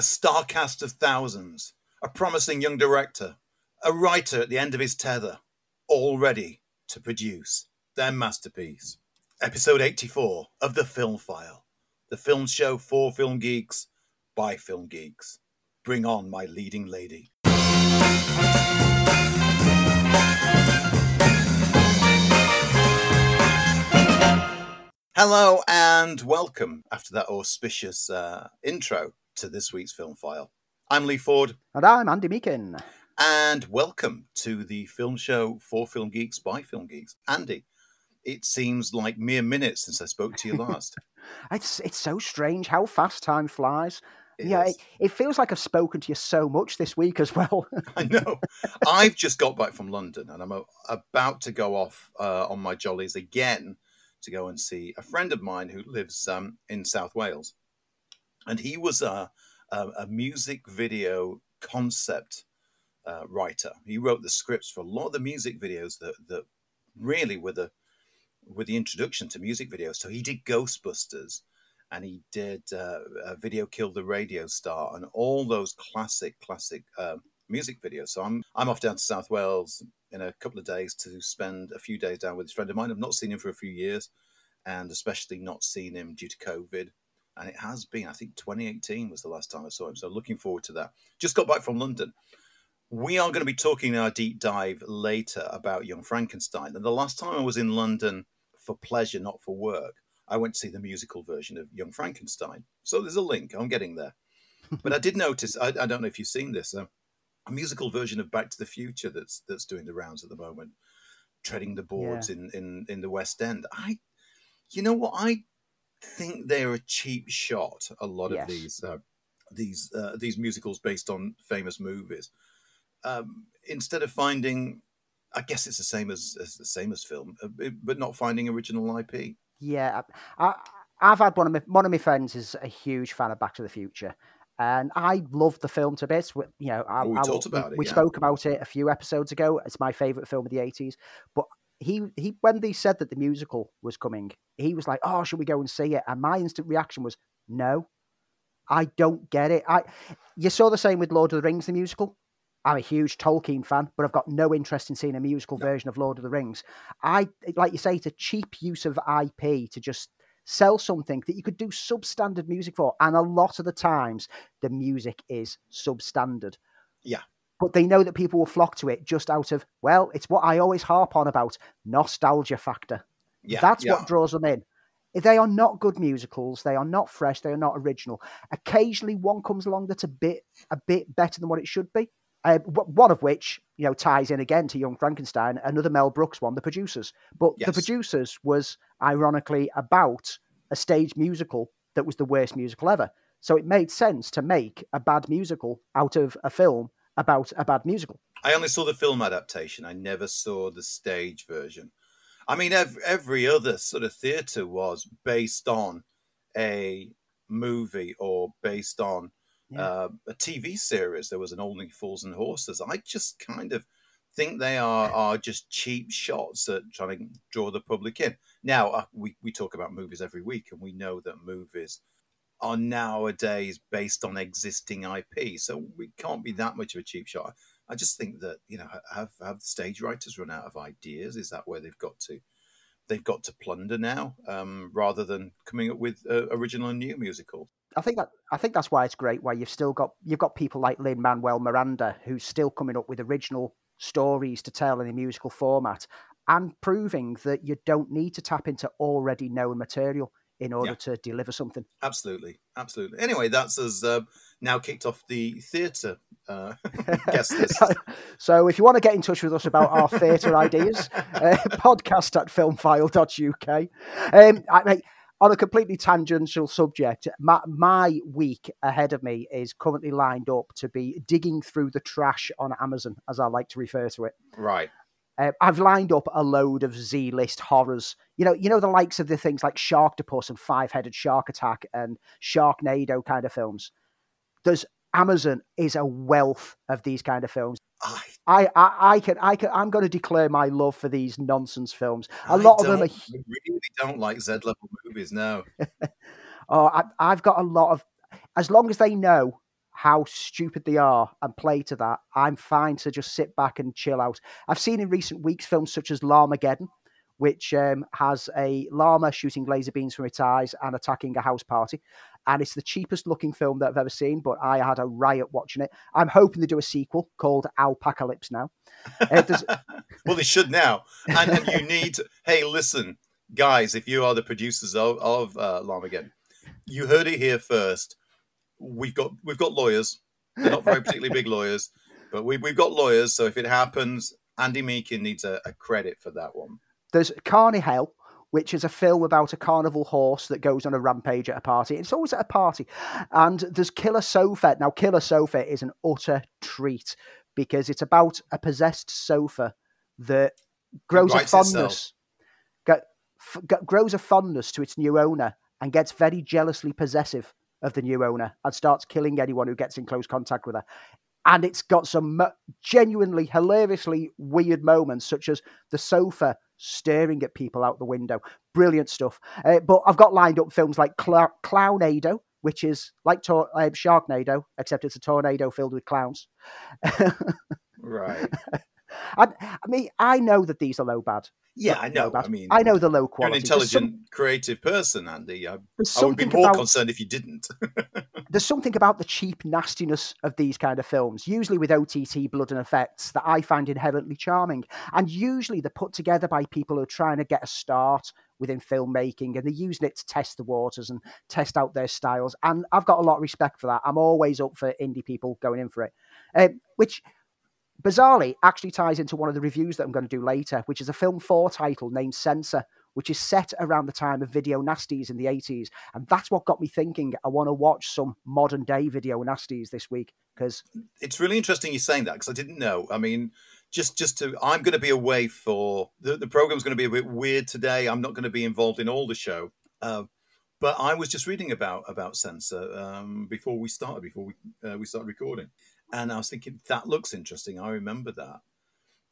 a star cast of thousands, a promising young director, a writer at the end of his tether, all ready to produce their masterpiece. Episode 84 of The Film File, the film show for film geeks by film geeks. Bring on my leading lady. Hello and welcome after that auspicious uh, intro to this week's Film File. I'm Lee Ford. And I'm Andy Meakin. And welcome to the film show for Film Geeks by Film Geeks. Andy, it seems like mere minutes since I spoke to you last. it's it's so strange how fast time flies. It yeah, it, it feels like I've spoken to you so much this week as well. I know. I've just got back from London and I'm a, about to go off uh, on my jollies again to go and see a friend of mine who lives um, in South Wales. And he was a, a, a music video concept uh, writer. He wrote the scripts for a lot of the music videos that, that really were the, were the introduction to music videos. So he did Ghostbusters and he did uh, a video killed the radio star and all those classic classic um, music videos so i'm i'm off down to south wales in a couple of days to spend a few days down with this friend of mine i've not seen him for a few years and especially not seen him due to covid and it has been i think 2018 was the last time i saw him so looking forward to that just got back from london we are going to be talking in our deep dive later about young frankenstein and the last time i was in london for pleasure not for work I went to see the musical version of Young Frankenstein. So there's a link. I'm getting there. but I did notice. I, I, don't know if you've seen this. Uh, a musical version of Back to the Future that's that's doing the rounds at the moment, treading the boards Yeah. in, in in the West End. I, you know what? I think they're a cheap shot. A lot Yes. of these uh, these uh, these musicals based on famous movies. Um, instead of finding, I guess it's the same as, as the same as film, uh, but not finding original IP. yeah, I, I've had one of my one of my friends is a huge fan of Back to the Future, and I love the film to bits. We- You know, I, Oh, we I- talked about it, We yeah. spoke about it a few episodes ago. It's my favorite film of the eighties. But he he when they said that the musical was coming, he was like, "Oh, should we go and see it?" And my instant reaction was, "No, I don't get it." I you saw the same with Lord of the Rings, the musical. I'm a huge Tolkien fan, but I've got no interest in seeing a musical No. version of Lord of the Rings. I like you say, it's a cheap use of IP to just sell something that you could do substandard music for, and a lot of the times the music is substandard. Yeah. But they know that people will flock to it just out of well, it's what I always harp on about nostalgia factor. Yeah, That's yeah. what draws them in. They are not good musicals. They are not fresh. They are not original. Occasionally, one comes along that's a bit a bit better than what it should be. Uh, one of which you know ties in again to Young Frankenstein. Another Mel Brooks one, The Producers. But Yes. The Producers was ironically about a stage musical that was the worst musical ever. So it made sense to make a bad musical out of a film about a bad musical. I only saw the film adaptation. I never saw the stage version. I mean, every, every other sort of theatre was based on a movie or based on Yeah. uh, a TV series. There was an Only Fools and Horses. I just kind of think they are are just cheap shots at trying to draw the public in. Now uh, we we talk about movies every week, and we know that movies are nowadays based on existing IP, so we can't be that much of a cheap shot. I just think that you know have have stage writers run out of ideas? Is that where they've got to they've got to plunder now, um, rather than coming up with uh, original and new musicals? I think that I think that's why it's great. Why you've still got you've got people like Lin Manuel Miranda who's still coming up with original stories to tell in a musical format, and proving that you don't need to tap into already known material in order Yeah. to deliver something. Absolutely, absolutely. Anyway, that's us uh, now kicked off the theatre uh, guest list. so if you want to get in touch with us about our theatre ideas, uh, podcast at filmfile.uk. Um, I, mate, on a completely tangential subject, my, my week ahead of me is currently lined up to be digging through the trash on Amazon, as I like to refer to it. Right. Uh, I've lined up a load of Z list horrors. You know, you know the likes of the things like Sharktopus and Five Headed Shark Attack and Sharknado kind of films. There's Amazon is a wealth of these kind of films. I, I, I, I can, I can, I'm going to declare my love for these nonsense films. A I lot of them are. I really don't like Z level movies. No. Oh, I, I've got a lot of. As long as they know how stupid they are and play to that, I'm fine to just sit back and chill out. I've seen in recent weeks films such as Llamageddon, which um, has a llama shooting laser beams from its eyes and attacking a house party. And it's the cheapest looking film that I've ever seen, but I had a riot watching it. I'm hoping they do a sequel called Alpacalypse now. Uh, well, they should now. And, you need, hey, listen, guys, if you are the producers of, of uh, you heard it here first. We've got we've got lawyers. They're not very particularly big lawyers, but we, we've got lawyers. So if it happens, Andy Meekin needs a, a credit for that one. There's Carny Hell, which is a film about a carnival horse that goes on a rampage at a party. It's always at a party. And there's Killer Sofa. Now, Killer Sofa is an utter treat because it's about a possessed sofa that grows a fondness. Get, f- grows a fondness to its new owner and gets very jealously possessive of the new owner and starts killing anyone who gets in close contact with her and it's got some genuinely hilariously weird moments, such as the sofa staring at people out the window. Brilliant stuff. Uh, but I've got lined up films like Cl- Clownado, which is like tor- uh, Sharknado, except it's a tornado filled with clowns. right. I, I, mean, I know that these are low bad. Yeah, I know. I mean, I know the low quality. You're an intelligent, some, creative person, Andy. I, I would be more about, concerned if you didn't. there's something about the cheap nastiness of these kind of films, usually with OTT blood and effects, that I find inherently charming. And usually they're put together by people who are trying to get a start within filmmaking and they're using it to test the waters and test out their styles. And I've got a lot of respect for that. I'm always up for indie people going in for it, um, which bizarrely actually ties into one of the reviews that I'm going to do later, which is a film four title named Censor, which is set around the time of video nasties in the 80s. And that's what got me thinking I want to watch some modern day video nasties this week because it's really interesting you're saying that because I didn't know. I mean, just just to I'm going to be away for the, the program's going to be a bit weird today. I'm not going to be involved in all the show. Uh, but I was just reading about about Censor um, before we started, before we uh, we started recording, and I was thinking that looks interesting. I remember that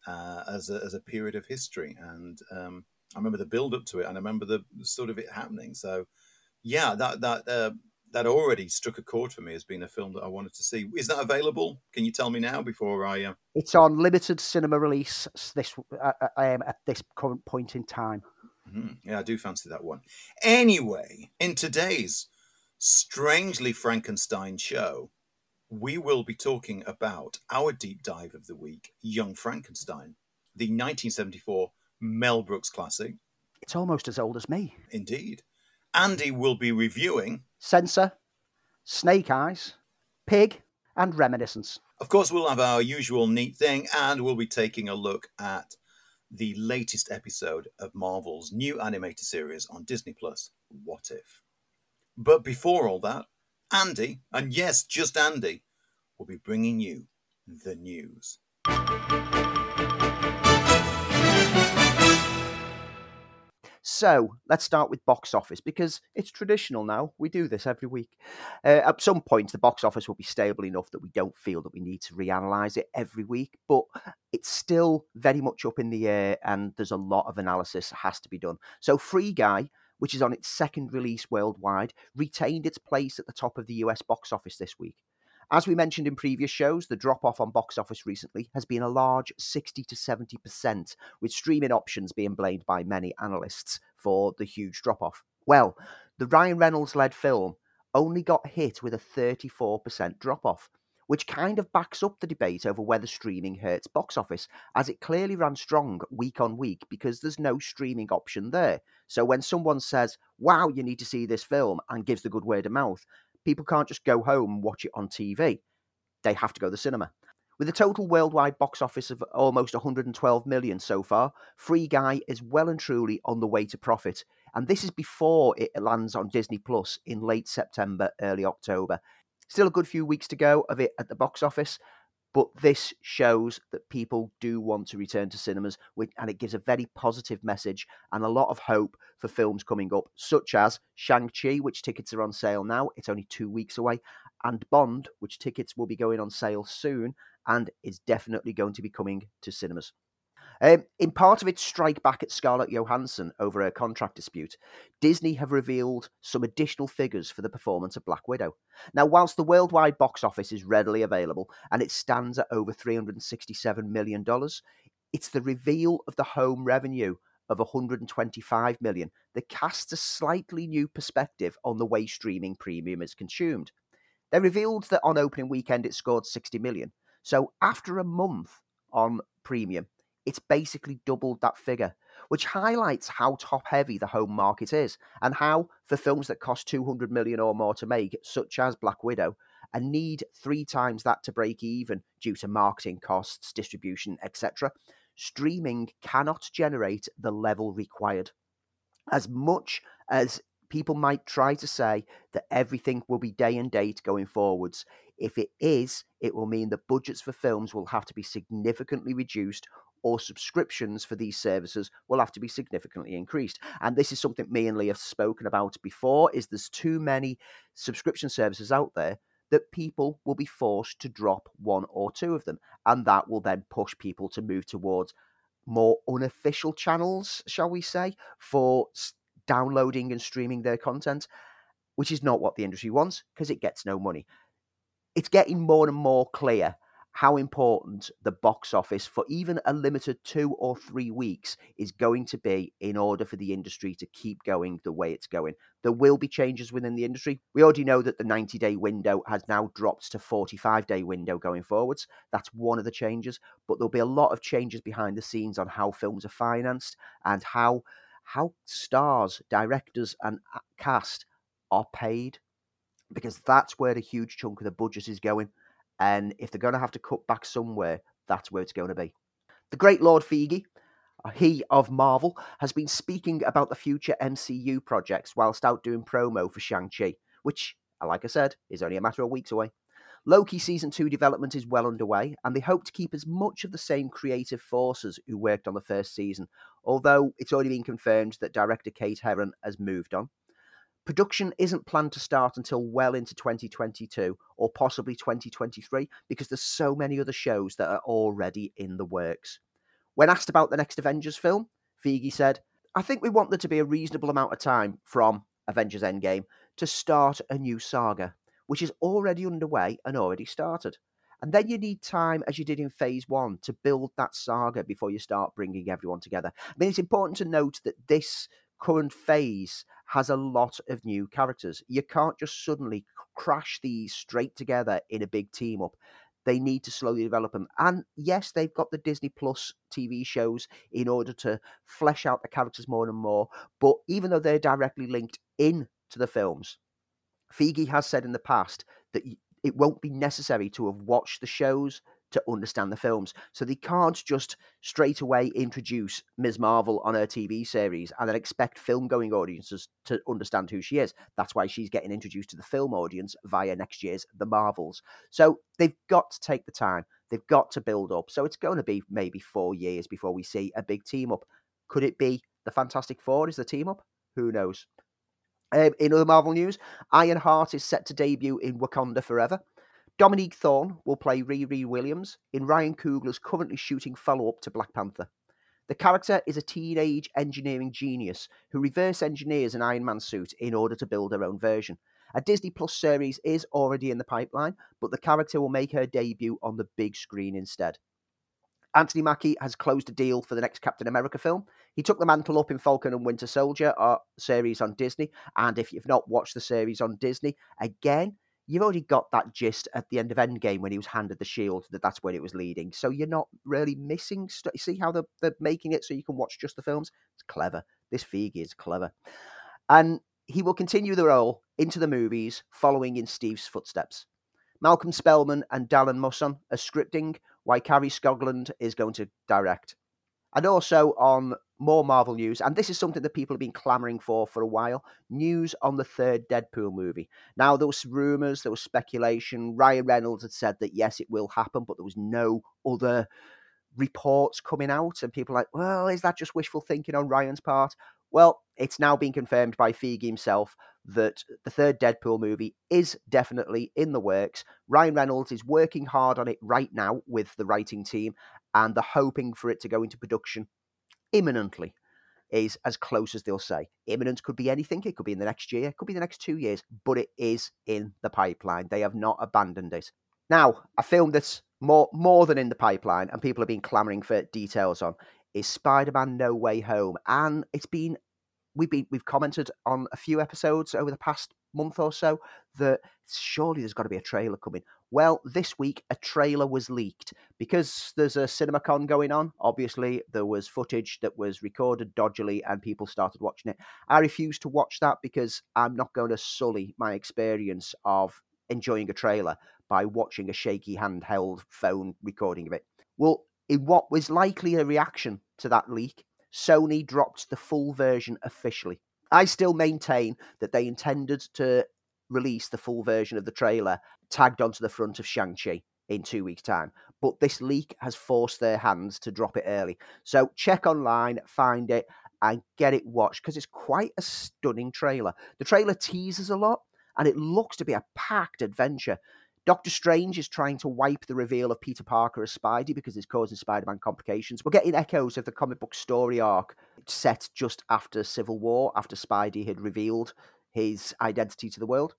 uh, as a as a period of history, and um, I remember the build up to it, and I remember the sort of it happening. So, yeah, that that uh, that already struck a chord for me as being a film that I wanted to see. Is that available? Can you tell me now before I? Uh... It's on limited cinema release this uh, uh um, at this current point in time. Mm-hmm. Yeah, I do fancy that one. Anyway, in today's strangely Frankenstein show, we will be talking about our deep dive of the week, Young Frankenstein, the 1974 Mel Brooks classic. It's almost as old as me. Indeed. Andy will be reviewing Censor, Snake Eyes, Pig, and Reminiscence. Of course, we'll have our usual neat thing, and we'll be taking a look at the latest episode of Marvel's new animated series on Disney Plus, What If. But before all that, Andy, and yes, just Andy, will be bringing you the news. So let's start with box office because it's traditional now. We do this every week. Uh, at some point, the box office will be stable enough that we don't feel that we need to reanalyze it every week, but it's still very much up in the air and there's a lot of analysis has to be done. So, Free Guy which is on its second release worldwide, retained its place at the top of the US box office this week. As we mentioned in previous shows, the drop off on box office recently has been a large 60 to 70%, with streaming options being blamed by many analysts for the huge drop off. Well, the Ryan Reynolds led film only got hit with a 34% drop off, which kind of backs up the debate over whether streaming hurts box office, as it clearly ran strong week on week because there's no streaming option there. So when someone says, wow, you need to see this film, and gives the good word of mouth, people can't just go home and watch it on TV. They have to go to the cinema. With a total worldwide box office of almost 112 million so far, Free Guy is well and truly on the way to profit. And this is before it lands on Disney Plus in late September, early October. Still a good few weeks to go of it at the box office, but this shows that people do want to return to cinemas, and it gives a very positive message and a lot of hope for films coming up, such as Shang-Chi, which tickets are on sale now. It's only two weeks away. And Bond, which tickets will be going on sale soon and is definitely going to be coming to cinemas. Um, in part of its strike back at Scarlett Johansson over her contract dispute, Disney have revealed some additional figures for the performance of Black Widow. Now, whilst the worldwide box office is readily available and it stands at over $367 million, it's the reveal of the home revenue of 125 million that casts a slightly new perspective on the way streaming premium is consumed. They revealed that on opening weekend it scored 60 million. So after a month on premium, it's basically doubled that figure, which highlights how top heavy the home market is and how, for films that cost 200 million or more to make, such as Black Widow, and need three times that to break even due to marketing costs, distribution, etc., streaming cannot generate the level required. As much as people might try to say that everything will be day and date going forwards, if it is, it will mean that budgets for films will have to be significantly reduced or subscriptions for these services will have to be significantly increased. And this is something me and Lee have spoken about before is there's too many subscription services out there that people will be forced to drop one or two of them. And that will then push people to move towards more unofficial channels, shall we say, for downloading and streaming their content, which is not what the industry wants because it gets no money. It's getting more and more clear how important the box office for even a limited two or three weeks is going to be in order for the industry to keep going the way it's going. There will be changes within the industry. We already know that the 90 day window has now dropped to 45 day window going forwards. That's one of the changes, but there'll be a lot of changes behind the scenes on how films are financed and how how stars, directors and uh, cast are paid because that's where the huge chunk of the budget is going. And if they're going to have to cut back somewhere, that's where it's going to be. The great Lord Feige, uh, he of Marvel, has been speaking about the future MCU projects whilst out doing promo for Shang-Chi, which, like I said, is only a matter of weeks away. Loki Season 2 development is well underway, and they hope to keep as much of the same creative forces who worked on the first season, although it's already been confirmed that director Kate Herron has moved on. Production isn't planned to start until well into 2022 or possibly 2023 because there's so many other shows that are already in the works. When asked about the next Avengers film, Feige said, I think we want there to be a reasonable amount of time from Avengers Endgame to start a new saga, which is already underway and already started. And then you need time, as you did in phase one, to build that saga before you start bringing everyone together. I mean, it's important to note that this current phase has a lot of new characters. You can't just suddenly crash these straight together in a big team up. They need to slowly develop them. And yes, they've got the Disney Plus TV shows in order to flesh out the characters more and more. But even though they're directly linked in to the films, Feige has said in the past that it won't be necessary to have watched the shows to understand the films. So they can't just straight away introduce Ms. Marvel on her TV series and then expect film going audiences to understand who she is. That's why she's getting introduced to the film audience via next year's The Marvels. So they've got to take the time, they've got to build up. So it's going to be maybe four years before we see a big team up. Could it be the Fantastic Four is the team up? Who knows? Um, in other Marvel news, Ironheart is set to debut in Wakanda Forever. Dominique Thorne will play Riri Williams in Ryan Coogler's currently shooting follow up to Black Panther. The character is a teenage engineering genius who reverse engineers an Iron Man suit in order to build her own version. A Disney Plus series is already in the pipeline, but the character will make her debut on the big screen instead. Anthony Mackie has closed a deal for the next Captain America film. He took the mantle up in Falcon and Winter Soldier uh, series on Disney, and if you've not watched the series on Disney, again, you've already got that gist at the end of Endgame when he was handed the shield that that's where it was leading. So you're not really missing. See how they're, they're making it so you can watch just the films? It's clever. This Feige is clever. And he will continue the role into the movies following in Steve's footsteps. Malcolm Spellman and Dalan Musson are scripting, while Kari Skogland is going to direct. And also on more Marvel news, and this is something that people have been clamoring for for a while news on the third Deadpool movie. Now, there was rumors, there was speculation. Ryan Reynolds had said that yes, it will happen, but there was no other reports coming out. And people like, well, is that just wishful thinking on Ryan's part? Well, it's now been confirmed by Feige himself that the third Deadpool movie is definitely in the works. Ryan Reynolds is working hard on it right now with the writing team, and they're hoping for it to go into production imminently. Is as close as they'll say. Imminent could be anything. It could be in the next year, it could be the next two years, but it is in the pipeline. They have not abandoned it. Now, a film that's more more than in the pipeline, and people have been clamoring for details on, is Spider-Man: No Way Home, and it's been we've been we've commented on a few episodes over the past month or so that surely there's got to be a trailer coming. Well, this week a trailer was leaked because there's a CinemaCon going on. Obviously, there was footage that was recorded dodgily and people started watching it. I refuse to watch that because I'm not going to sully my experience of enjoying a trailer by watching a shaky handheld phone recording of it. Well, in what was likely a reaction to that leak, Sony dropped the full version officially. I still maintain that they intended to release the full version of the trailer tagged onto the front of Shang-Chi in two weeks' time. But this leak has forced their hands to drop it early. So check online, find it, and get it watched because it's quite a stunning trailer. The trailer teases a lot and it looks to be a packed adventure. Doctor Strange is trying to wipe the reveal of Peter Parker as Spidey because it's causing Spider Man complications. We're getting echoes of the comic book story arc set just after Civil War, after Spidey had revealed his identity to the world.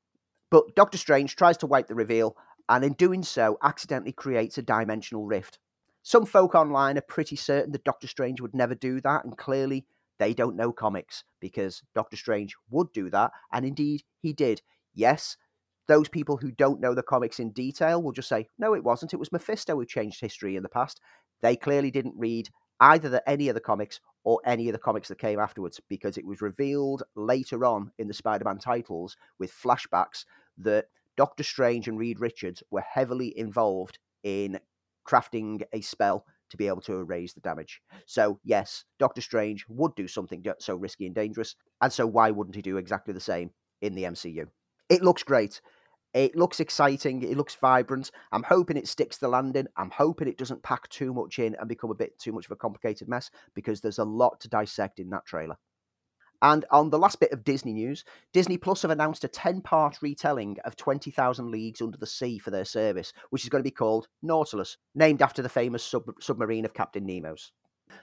But Doctor Strange tries to wipe the reveal, and in doing so, accidentally creates a dimensional rift. Some folk online are pretty certain that Doctor Strange would never do that, and clearly they don't know comics because Doctor Strange would do that, and indeed he did. Yes, those people who don't know the comics in detail will just say, no, it wasn't. It was Mephisto who changed history in the past. They clearly didn't read either the, any of the comics or any of the comics that came afterwards because it was revealed later on in the Spider Man titles with flashbacks that Doctor Strange and Reed Richards were heavily involved in crafting a spell to be able to erase the damage. So, yes, Doctor Strange would do something so risky and dangerous. And so, why wouldn't he do exactly the same in the MCU? It looks great. It looks exciting. It looks vibrant. I'm hoping it sticks the landing. I'm hoping it doesn't pack too much in and become a bit too much of a complicated mess because there's a lot to dissect in that trailer. And on the last bit of Disney news, Disney Plus have announced a 10 part retelling of 20,000 Leagues Under the Sea for their service, which is going to be called Nautilus, named after the famous sub- submarine of Captain Nemo's.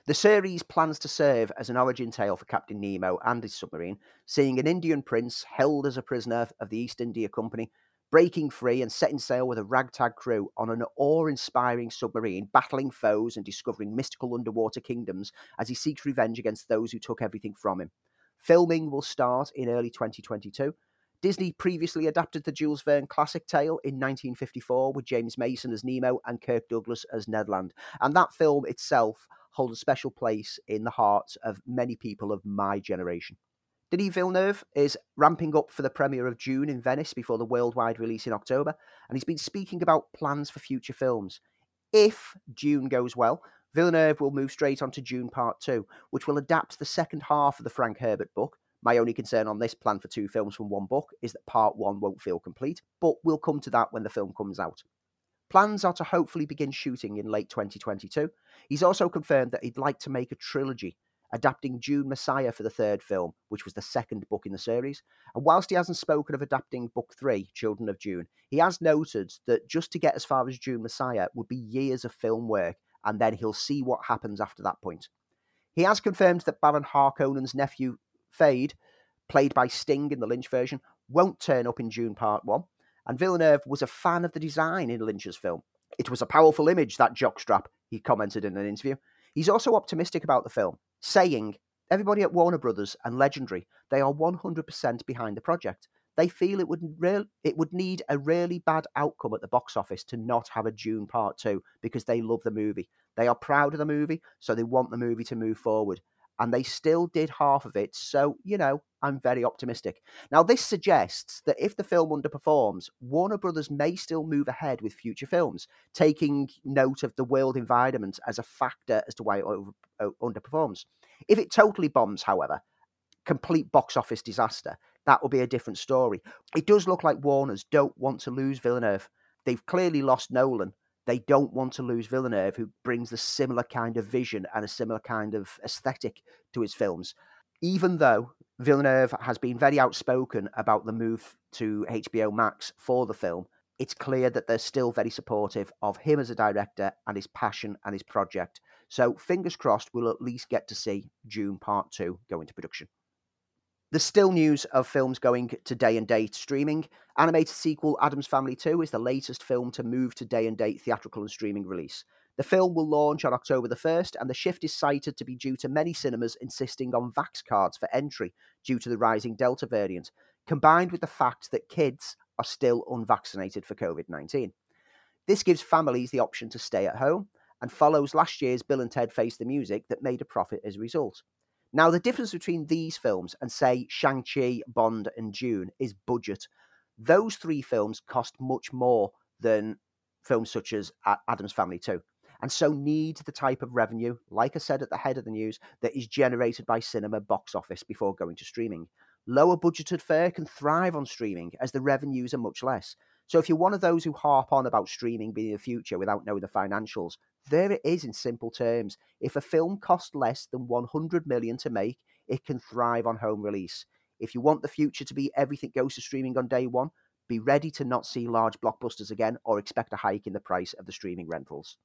The series plans to serve as an origin tale for Captain Nemo and his submarine, seeing an Indian prince held as a prisoner of the East India Company breaking free and setting sail with a ragtag crew on an awe inspiring submarine, battling foes and discovering mystical underwater kingdoms as he seeks revenge against those who took everything from him. Filming will start in early 2022. Disney previously adapted the Jules Verne classic tale in 1954 with James Mason as Nemo and Kirk Douglas as Ned Land. And that film itself holds a special place in the hearts of many people of my generation. Denis Villeneuve is ramping up for the premiere of Dune in Venice before the worldwide release in October, and he's been speaking about plans for future films. If Dune goes well, Villeneuve will move straight on to Dune Part 2, which will adapt the second half of the Frank Herbert book. My only concern on this plan for two films from one book is that Part 1 won't feel complete, but we'll come to that when the film comes out. Plans are to hopefully begin shooting in late 2022. He's also confirmed that he'd like to make a trilogy adapting Dune Messiah for the third film, which was the second book in the series. And whilst he hasn't spoken of adapting book three, Children of Dune, he has noted that just to get as far as Dune Messiah would be years of film work, and then he'll see what happens after that point. He has confirmed that Baron Harkonnen's nephew, Feyd, played by Sting in the Lynch version, won't turn up in Dune Part 1, and Villeneuve was a fan of the design in Lynch's film. It was a powerful image, that jockstrap, he commented in an interview. He's also optimistic about the film, saying, Everybody at Warner Brothers and Legendary, they are 100% behind the project. They feel it would re- it would need a really bad outcome at the box office to not have a Dune Part 2 because they love the movie. They are proud of the movie, so they want the movie to move forward and they still did half of it. So, you know, I'm very optimistic. Now, this suggests that if the film underperforms, Warner Brothers may still move ahead with future films, taking note of the world environment as a factor as to why it over, underperforms. If it totally bombs, however, complete box office disaster, that will be a different story. It does look like Warners don't want to lose Villeneuve. They've clearly lost Nolan, they don't want to lose Villeneuve, who brings the similar kind of vision and a similar kind of aesthetic to his films. Even though Villeneuve has been very outspoken about the move to HBO Max for the film. It's clear that they're still very supportive of him as a director and his passion and his project. So, fingers crossed, we'll at least get to see Dune Part 2 go into production. There's still news of films going to day and date streaming. Animated sequel Addams Family 2 is the latest film to move to day and date theatrical and streaming release. The film will launch on October the 1st, and the shift is cited to be due to many cinemas insisting on Vax cards for entry due to the rising Delta variant, combined with the fact that kids are still unvaccinated for COVID 19. This gives families the option to stay at home and follows last year's Bill and Ted Face the Music that made a profit as a result. Now, the difference between these films and, say, Shang-Chi, Bond, and Dune is budget. Those three films cost much more than films such as Addams Family 2 and so need the type of revenue, like I said at the head of the news, that is generated by cinema box office before going to streaming. Lower budgeted fare can thrive on streaming as the revenues are much less. So if you're one of those who harp on about streaming being the future without knowing the financials, there it is in simple terms. If a film costs less than 100 million to make, it can thrive on home release. If you want the future to be everything goes to streaming on day one, be ready to not see large blockbusters again or expect a hike in the price of the streaming rentals.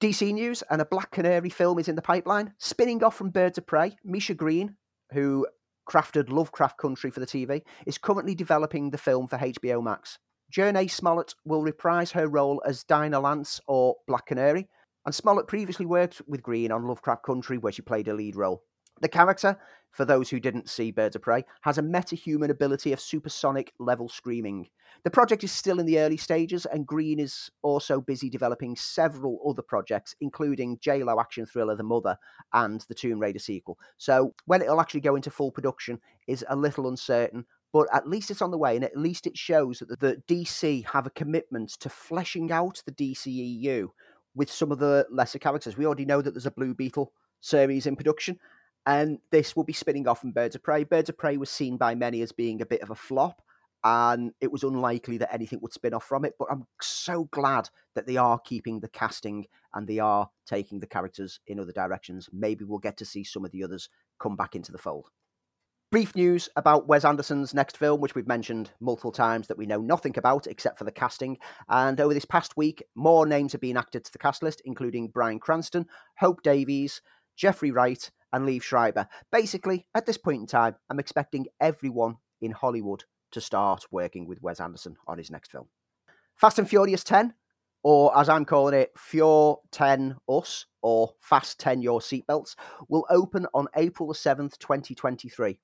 DC News and a Black Canary film is in the pipeline. Spinning off from Birds of Prey, Misha Green, who crafted Lovecraft Country for the TV, is currently developing the film for HBO Max. Jurnee Smollett will reprise her role as Dinah Lance or Black Canary, and Smollett previously worked with Green on Lovecraft Country, where she played a lead role. The character, for those who didn't see Birds of Prey, has a metahuman ability of supersonic level screaming. The project is still in the early stages, and Green is also busy developing several other projects, including J-Lo action thriller The Mother and the Tomb Raider sequel. So when it'll actually go into full production is a little uncertain, but at least it's on the way, and at least it shows that the DC have a commitment to fleshing out the DCEU with some of the lesser characters. We already know that there's a Blue Beetle series in production, and this will be spinning off from Birds of Prey. Birds of Prey was seen by many as being a bit of a flop, and it was unlikely that anything would spin off from it. But I'm so glad that they are keeping the casting and they are taking the characters in other directions. Maybe we'll get to see some of the others come back into the fold. Brief news about Wes Anderson's next film, which we've mentioned multiple times that we know nothing about except for the casting. And over this past week, more names have been added to the cast list, including Bryan Cranston, Hope Davis, Jeffrey Wright, and Liev Schreiber. Basically, at this point in time, I'm expecting everyone in Hollywood to start working with Wes Anderson on his next film. Fast and Furious 10, or as I'm calling it, Fure 10 Us, or Fast 10 Your Seatbelts, will open on April the 7th, 2023.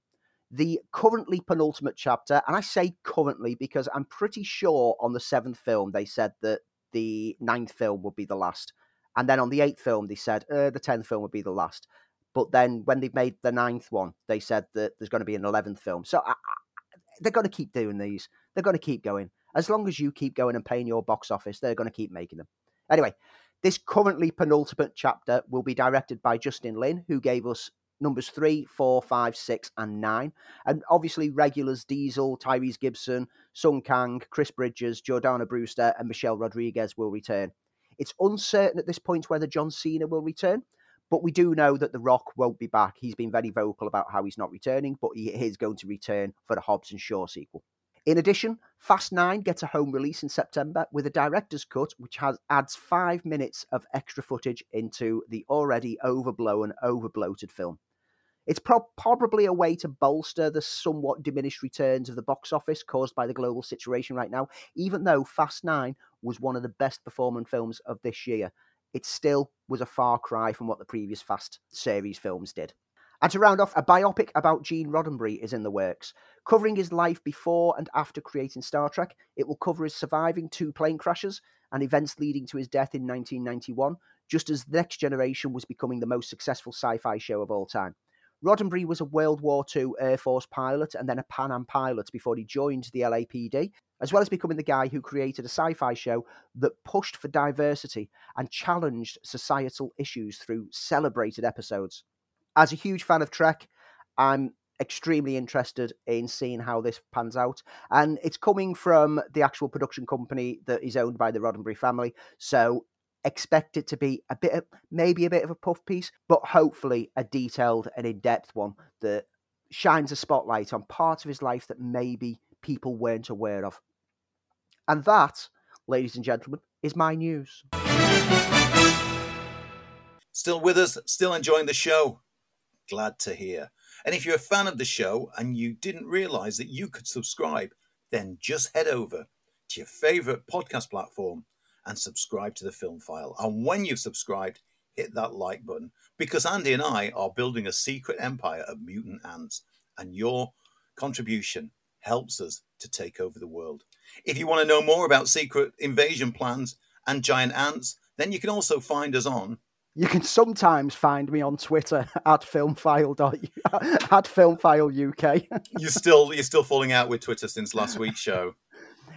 The currently penultimate chapter, and I say currently because I'm pretty sure on the seventh film they said that the ninth film would be the last. And then on the eighth film, they said uh, the tenth film would be the last. But then when they made the ninth one, they said that there's going to be an eleventh film. So I, I, they're going to keep doing these. They're going to keep going. As long as you keep going and paying your box office, they're going to keep making them. Anyway, this currently penultimate chapter will be directed by Justin Lin, who gave us numbers three, four, five, six, and nine. And obviously, regulars Diesel, Tyrese Gibson, Sung Kang, Chris Bridges, Jordana Brewster, and Michelle Rodriguez will return. It's uncertain at this point whether John Cena will return, but we do know that The Rock won't be back. He's been very vocal about how he's not returning, but he is going to return for the Hobbs and Shaw sequel. In addition, Fast 9 gets a home release in September with a director's cut which has adds 5 minutes of extra footage into the already overblown, overbloated film. It's pro- probably a way to bolster the somewhat diminished returns of the box office caused by the global situation right now, even though Fast 9 was one of the best performing films of this year it still was a far cry from what the previous Fast series films did. And to round off, a biopic about Gene Roddenberry is in the works. Covering his life before and after creating Star Trek, it will cover his surviving two plane crashes and events leading to his death in 1991, just as The Next Generation was becoming the most successful sci fi show of all time. Roddenberry was a World War II Air Force pilot and then a Pan Am pilot before he joined the LAPD, as well as becoming the guy who created a sci fi show that pushed for diversity and challenged societal issues through celebrated episodes. As a huge fan of Trek, I'm extremely interested in seeing how this pans out. And it's coming from the actual production company that is owned by the Roddenberry family. So expect it to be a bit of maybe a bit of a puff piece, but hopefully a detailed and in depth one that shines a spotlight on part of his life that maybe people weren't aware of. And that, ladies and gentlemen, is my news. Still with us, still enjoying the show? Glad to hear. And if you're a fan of the show and you didn't realize that you could subscribe, then just head over to your favorite podcast platform and subscribe to the film file. And when you've subscribed, hit that like button because Andy and I are building a secret empire of mutant ants, and your contribution helps us to take over the world. If you want to know more about secret invasion plans and giant ants, then you can also find us on you can sometimes find me on Twitter at filmfile at filmfile UK. you're still you're still falling out with Twitter since last week's show.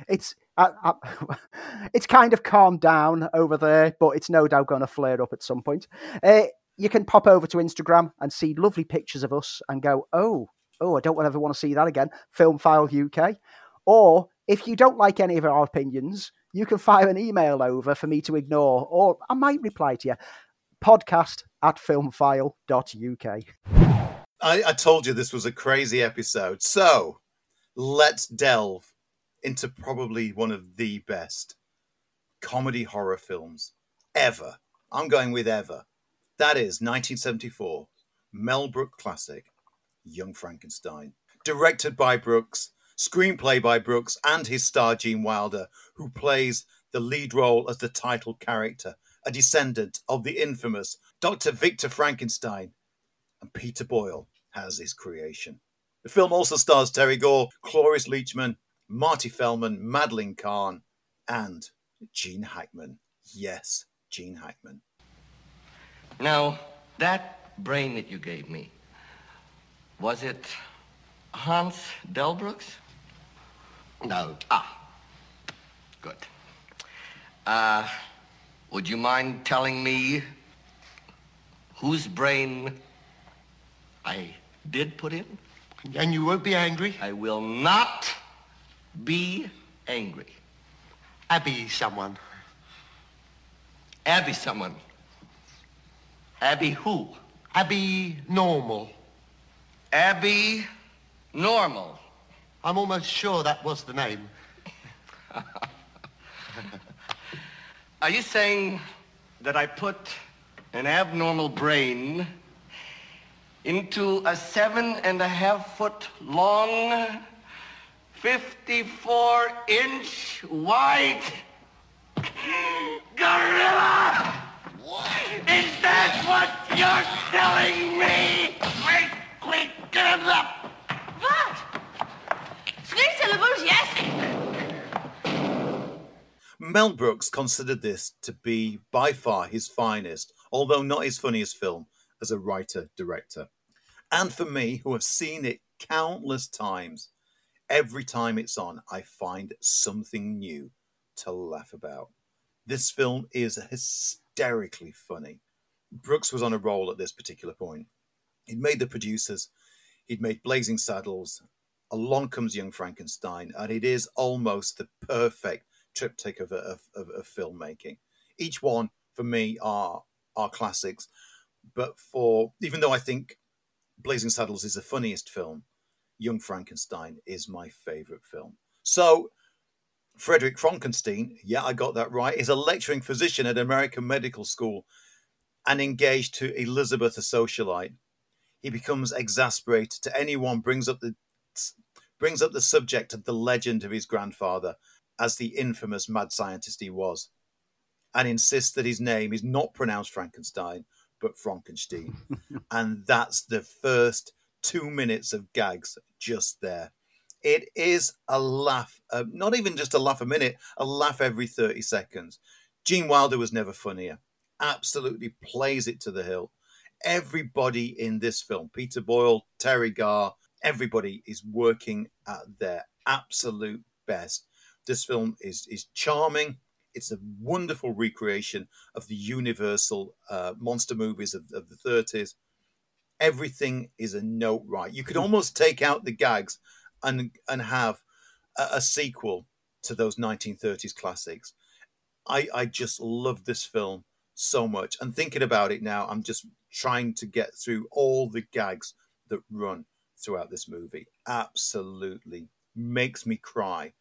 It's it's kind of calmed down over there, but it's no doubt going to flare up at some point. Uh, you can pop over to Instagram and see lovely pictures of us and go, oh, oh, I don't ever want to see that again. Filmfile UK. Or if you don't like any of our opinions, you can fire an email over for me to ignore, or I might reply to you podcast at filmfile.uk. I, I told you this was a crazy episode. So let's delve into probably one of the best comedy horror films ever. I'm going with ever. That is 1974, Mel Brooks classic, Young Frankenstein. Directed by Brooks, screenplay by Brooks, and his star Gene Wilder, who plays the lead role as the title character a descendant of the infamous Dr. Victor Frankenstein, and Peter Boyle has his creation. The film also stars Teri Garr, Cloris Leachman, Marty Feldman, Madeline Kahn, and Gene Hackman. Yes, Gene Hackman. Now, that brain that you gave me, was it Hans Delbruck's? No. Ah, good. Uh, would you mind telling me whose brain I did put in? And you won't be angry? I will not be angry. Abby someone. Abby someone. Abby who? Abby Normal. Abby Normal. I'm almost sure that was the name. Are you saying that I put an abnormal brain into a seven and a half foot long, 54 inch wide gorilla? Is that what you're telling me? Quick, quick, get him up! What? Three syllables, yes. Mel Brooks considered this to be by far his finest, although not his funniest film as a writer director. And for me, who have seen it countless times, every time it's on, I find something new to laugh about. This film is hysterically funny. Brooks was on a roll at this particular point. He'd made the producers, he'd made Blazing Saddles, Along Comes Young Frankenstein, and it is almost the perfect triptych of, of, of, of filmmaking. Each one for me are are classics, but for even though I think Blazing Saddles is the funniest film, Young Frankenstein is my favorite film. So Frederick Frankenstein, yeah, I got that right, is a lecturing physician at American Medical School and engaged to Elizabeth, a socialite. He becomes exasperated to anyone brings up the brings up the subject of the legend of his grandfather as the infamous mad scientist he was, and insists that his name is not pronounced Fronkensteen, but Frankenstein. and that's the first two minutes of gags just there. It is a laugh, uh, not even just a laugh a minute, a laugh every 30 seconds. Gene Wilder was never funnier. Absolutely plays it to the hill. Everybody in this film, Peter Boyle, Teri Garr, everybody is working at their absolute best. This film is is charming. It's a wonderful recreation of the Universal uh, monster movies of, of the 30s. Everything is a note right. You could hmm. almost take out the gags and and have a, a sequel to those 1930s classics. I I just love this film so much. And thinking about it now, I'm just trying to get through all the gags that run throughout this movie. Absolutely makes me cry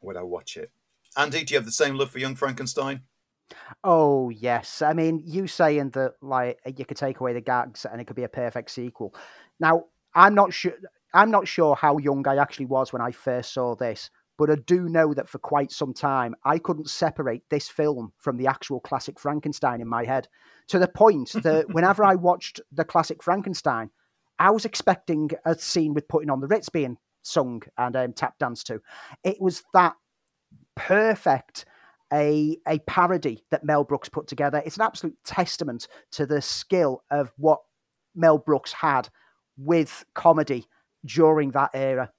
when I watch it. Andy, do you have the same love for Young Frankenstein? Oh yes, I mean you saying that like you could take away the gags and it could be a perfect sequel. Now I'm not sure. I'm not sure how young I actually was when I first saw this, but I do know that for quite some time I couldn't separate this film from the actual classic Frankenstein in my head. To the point that whenever I watched the classic Frankenstein, I was expecting a scene with putting on the Ritz being sung and um, tap dance to. It was that perfect a a parody that Mel Brooks put together. It's an absolute testament to the skill of what Mel Brooks had with comedy during that era.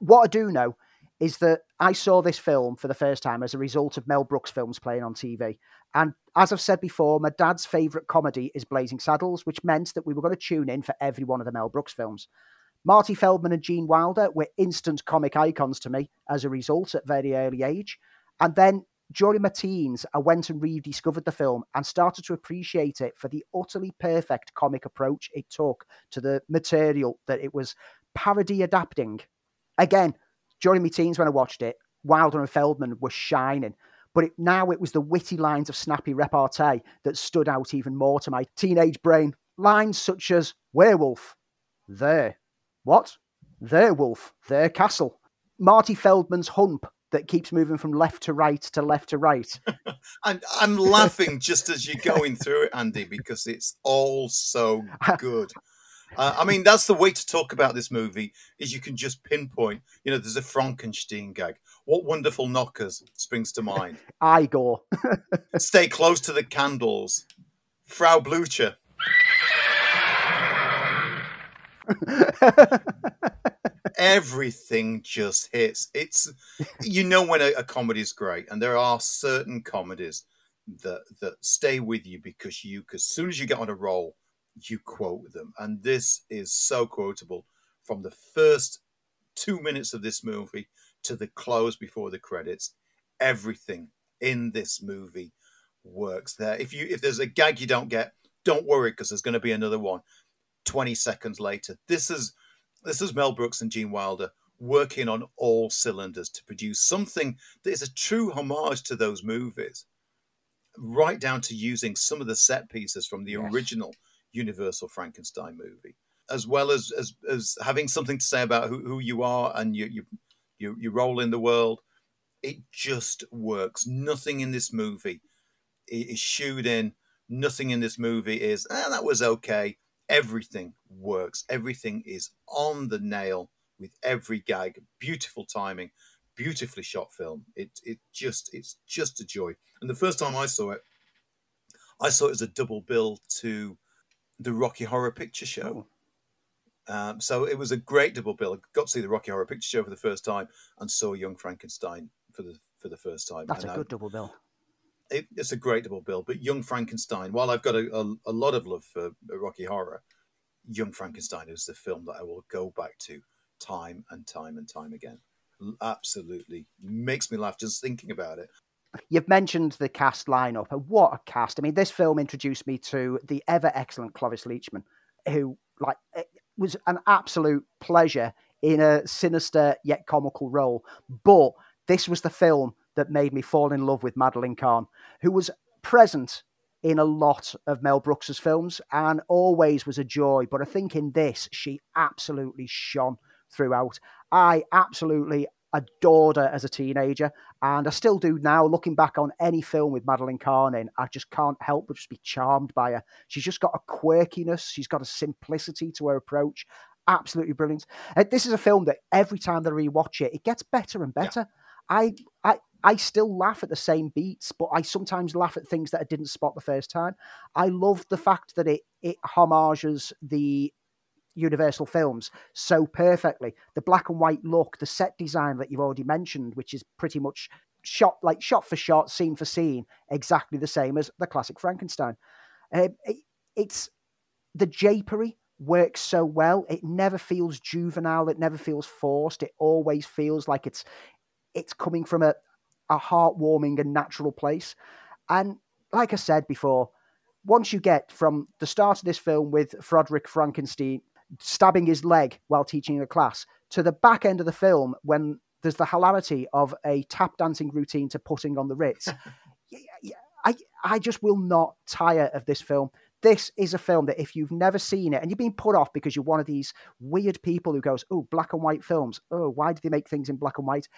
What I do know is that I saw this film for the first time as a result of Mel Brooks films playing on TV. And as I've said before, my dad's favourite comedy is Blazing Saddles, which meant that we were going to tune in for every one of the Mel Brooks films. Marty Feldman and Gene Wilder were instant comic icons to me as a result at very early age. And then during my teens, I went and rediscovered the film and started to appreciate it for the utterly perfect comic approach it took to the material that it was parody adapting. Again, during my teens when I watched it, Wilder and Feldman were shining. But it, now it was the witty lines of snappy repartee that stood out even more to my teenage brain. Lines such as werewolf, there. What? Their wolf, their castle. Marty Feldman's hump, that keeps moving from left to right to left to right. I'm, I'm laughing just as you're going through it, Andy, because it's all so good. Uh, I mean, that's the way to talk about this movie is you can just pinpoint. You know, there's a Frankenstein gag. What wonderful knockers springs to mind? Igor. Stay close to the candles. Frau Blucher. Everything just hits. It's you know when a, a comedy is great, and there are certain comedies that that stay with you because you, as soon as you get on a roll, you quote them, and this is so quotable from the first two minutes of this movie to the close before the credits. Everything in this movie works there. If you if there's a gag you don't get, don't worry because there's going to be another one. 20 seconds later. This is this is Mel Brooks and Gene Wilder working on all cylinders to produce something that is a true homage to those movies, right down to using some of the set pieces from the yes. original Universal Frankenstein movie, as well as as, as having something to say about who, who you are and your, you you you role in the world. It just works. Nothing in this movie is shooed in. Nothing in this movie is, ah, that was okay everything works. Everything is on the nail with every gag. Beautiful timing, beautifully shot film. It it just it's just a joy. And the first time I saw it, I saw it as a double bill to the Rocky Horror Picture Show. Um, so it was a great double bill. I got to see the Rocky Horror Picture Show for the first time and saw Young Frankenstein for the for the first time. That's and a good I, double bill it, it's a great double bill. But Young Frankenstein, while I've got a, a, a lot of love for Rocky Horror, Young Frankenstein is the film that I will go back to time and time and time again. Absolutely makes me laugh just thinking about it. You've mentioned the cast lineup, and what a cast! I mean, this film introduced me to the ever excellent Cloris Leachman, who like eh, was an absolute pleasure in a sinister yet comical role. But this was the film that made me fall in love with Madeline Kahn, who was present in a lot of Mel Brooks's films and always was a joy. But I think in this, she absolutely shone throughout. I absolutely adored her as a teenager, and I still do now. Looking back on any film with Madeline Kahn in, I just can't help but just be charmed by her. She's just got a quirkiness, she's got a simplicity to her approach. Absolutely brilliant. Uh, this is a film that every time that I rewatch it, it gets better and better. Yeah. I, I I still laugh at the same beats, but I sometimes laugh at things that I didn't spot the first time. I love the fact that it it homages the Universal films so perfectly. The black and white look, the set design that you've already mentioned, which is pretty much shot like shot for shot, scene for scene, exactly the same as the classic Frankenstein. Uh, it, it's the japery works so well. It never feels juvenile. It never feels forced. It always feels like it's it's coming from a, a heartwarming and natural place. And like I said before, once you get from the start of this film with Frederick Frankenstein stabbing his leg while teaching a class, to the back end of the film when there's the hilarity of a tap dancing routine to putting on the Ritz. I, I just will not tire of this film. This is a film that if you've never seen it and you've been put off because you're one of these weird people who goes, oh, black and white films. Oh, why do they make things in black and white?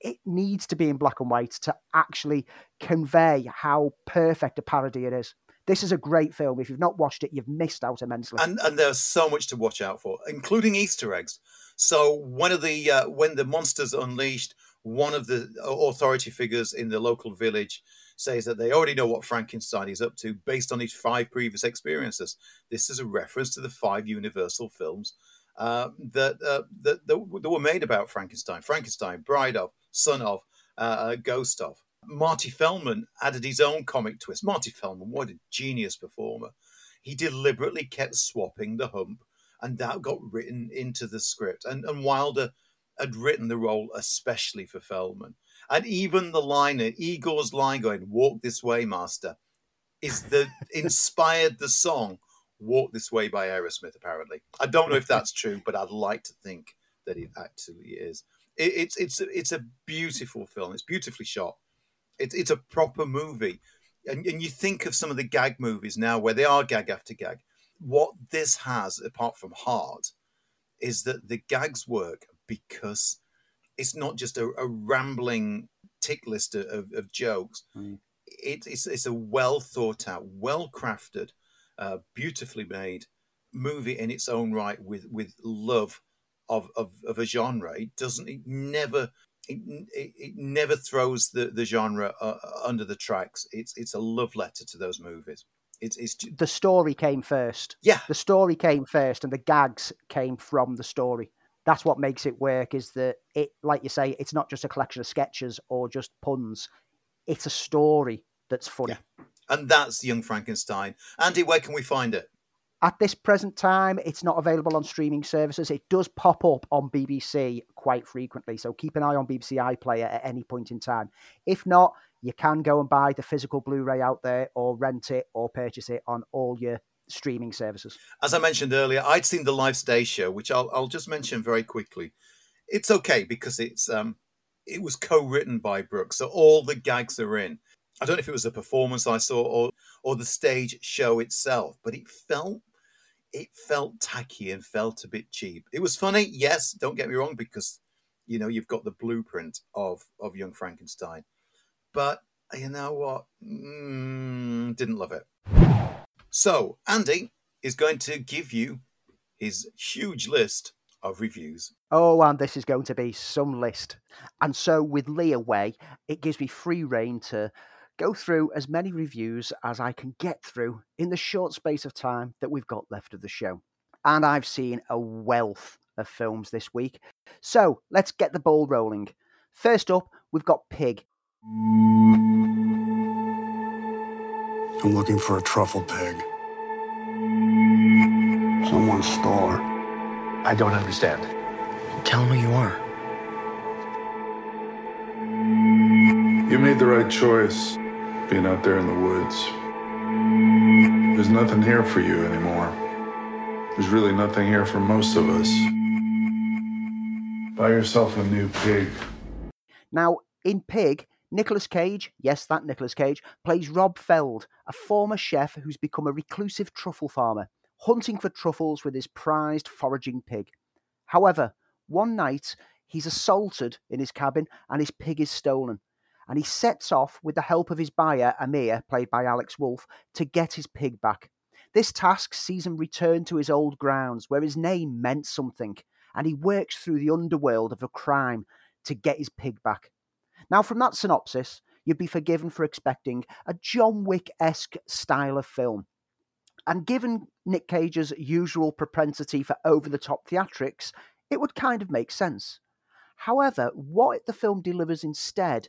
It needs to be in black and white to actually convey how perfect a parody it is. This is a great film. If you've not watched it, you've missed out immensely. And and there's so much to watch out for, including Easter eggs. So one of the uh, when the monsters unleashed, one of the authority figures in the local village says that they already know what Frankenstein is up to based on his five previous experiences. This is a reference to the five Universal films uh, that, uh, that, that that were made about Frankenstein: Frankenstein, Bride of, Son of, uh, Ghost of. Marty Feldman added his own comic twist. Marty Feldman, what a genius performer. He deliberately kept swapping the hump, and that got written into the script. And, and Wilder had written the role especially for Feldman. And even the line, Igor's line going, Walk this way, master, is the inspired the song Walk This Way by Aerosmith, apparently. I don't know if that's true, but I'd like to think that it actually is. It, it's it's it's a beautiful film. It's beautifully shot. It's it's a proper movie, and, and you think of some of the gag movies now where they are gag after gag. What this has, apart from heart, is that the gags work because it's not just a, a rambling tick list of, of jokes. Mm. It, it's it's a well thought out, well crafted, uh, beautifully made movie in its own right with with love of, of, of a genre. It doesn't. It never it, it, it, never throws the, the genre uh, under the tracks. It's it's a love letter to those movies. It's, it's the story came first. Yeah, the story came first, and the gags came from the story. That's what makes it work. Is that it? Like you say, it's not just a collection of sketches or just puns. It's a story that's funny. Yeah. And that's Young Frankenstein. Andy, where can we find it? At this present time, it's not available on streaming services. It does pop up on BBC quite frequently, so keep an eye on BBC iPlayer at any point in time. If not, you can go and buy the physical Blu ray out there or rent it or purchase it on all your streaming services. As I mentioned earlier, I'd seen the live stage show, which I'll, I'll just mention very quickly. It's okay because it's um, it was co-written by Brooks, so all the gags are in. I don't know if it was a performance I saw or or the stage show itself, but it felt it felt tacky and felt a bit cheap. It was funny, yes, don't get me wrong, because you know you've got the blueprint of of Young Frankenstein, but you know what? Mm, didn't love it. So Andy is going to give you his huge list of reviews. Oh, and this is going to be some list. And so with Lee away, it gives me free rein to go through as many reviews as I can get through in the short space of time that we've got left of the show. And I've seen a wealth of films this week. So let's get the ball rolling. First up, we've got Pig. I'm looking for a truffle pig. Someone stole her. I don't understand. Tell him who you are. You made the right choice being out there in the woods. There's nothing here for you anymore. There's really nothing here for most of us. Buy yourself a new pig. Now, in Pig, Nicolas Cage, yes, that Nicolas Cage, plays Rob Feld, a former chef who's become a reclusive truffle farmer, hunting for truffles with his prized foraging pig. However, one night he's assaulted in his cabin and his pig is stolen and he sets off with the help of his buyer, Amir, played by Alex Wolff, to get his pig back. This task sees him return to his old grounds, where his name meant something, and he works through the underworld of a crime to get his pig back. Now, from that synopsis, you'd be forgiven for expecting a John Wick esque style of film. And given Nick Cage's usual propensity for over the top theatrics, it would kind of make sense. However, what the film delivers instead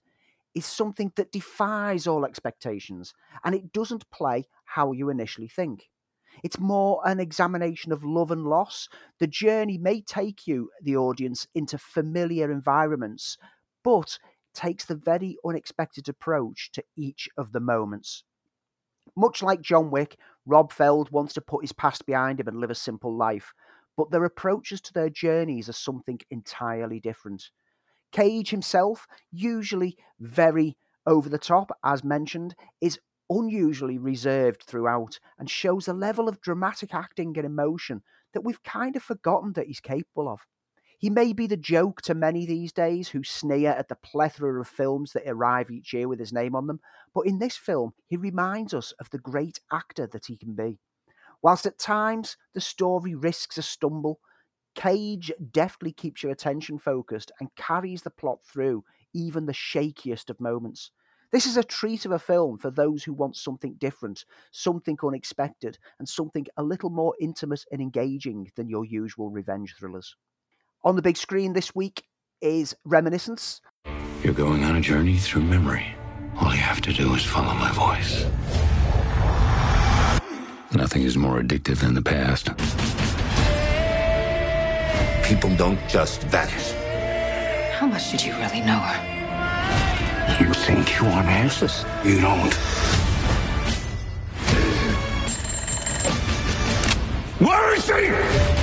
is something that defies all expectations and it doesn't play how you initially think. It's more an examination of love and loss. The journey may take you, the audience, into familiar environments, but takes the very unexpected approach to each of the moments. Much like John Wick, Rob Feld wants to put his past behind him and live a simple life. but their approaches to their journeys are something entirely different. Cage himself, usually very over the top, as mentioned, is unusually reserved throughout and shows a level of dramatic acting and emotion that we've kind of forgotten that he's capable of. He may be the joke to many these days who sneer at the plethora of films that arrive each year with his name on them, but in this film, he reminds us of the great actor that he can be. Whilst at times the story risks a stumble, Cage deftly keeps your attention focused and carries the plot through even the shakiest of moments. This is a treat of a film for those who want something different, something unexpected, and something a little more intimate and engaging than your usual revenge thrillers. On the big screen this week is Reminiscence. You're going on a journey through memory. All you have to do is follow my voice. Nothing is more addictive than the past. People don't just vanish. How much did you really know her? You think you want answers? You don't. Where is she?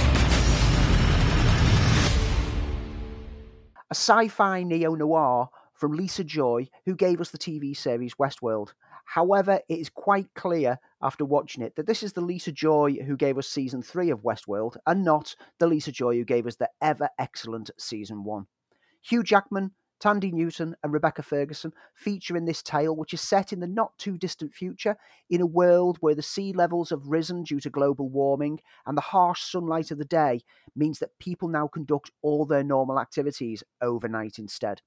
a sci fi neo noir from Lisa Joy, who gave us the TV series Westworld. However, it is quite clear after watching it that this is the Lisa Joy who gave us season three of Westworld and not the Lisa Joy who gave us the ever excellent season one. Hugh Jackman, Thandie Newton, and Rebecca Ferguson feature in this tale, which is set in the not too distant future, in a world where the sea levels have risen due to global warming and the harsh sunlight of the day means that people now conduct all their normal activities overnight instead.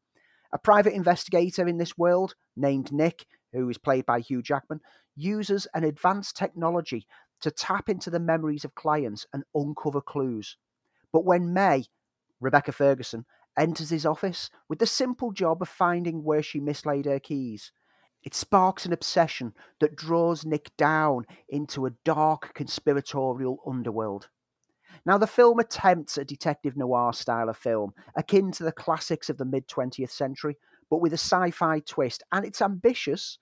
A private investigator in this world, named Nick, who is played by Hugh Jackman, uses an advanced technology to tap into the memories of clients and uncover clues. But when May, Rebecca Ferguson, enters his office with the simple job of finding where she mislaid her keys. It sparks an obsession that draws Nick down into a dark conspiratorial underworld. Now, the film attempts a detective noir style of film, akin to the classics of the mid 20th century, but with a sci fi twist, and it's ambitious,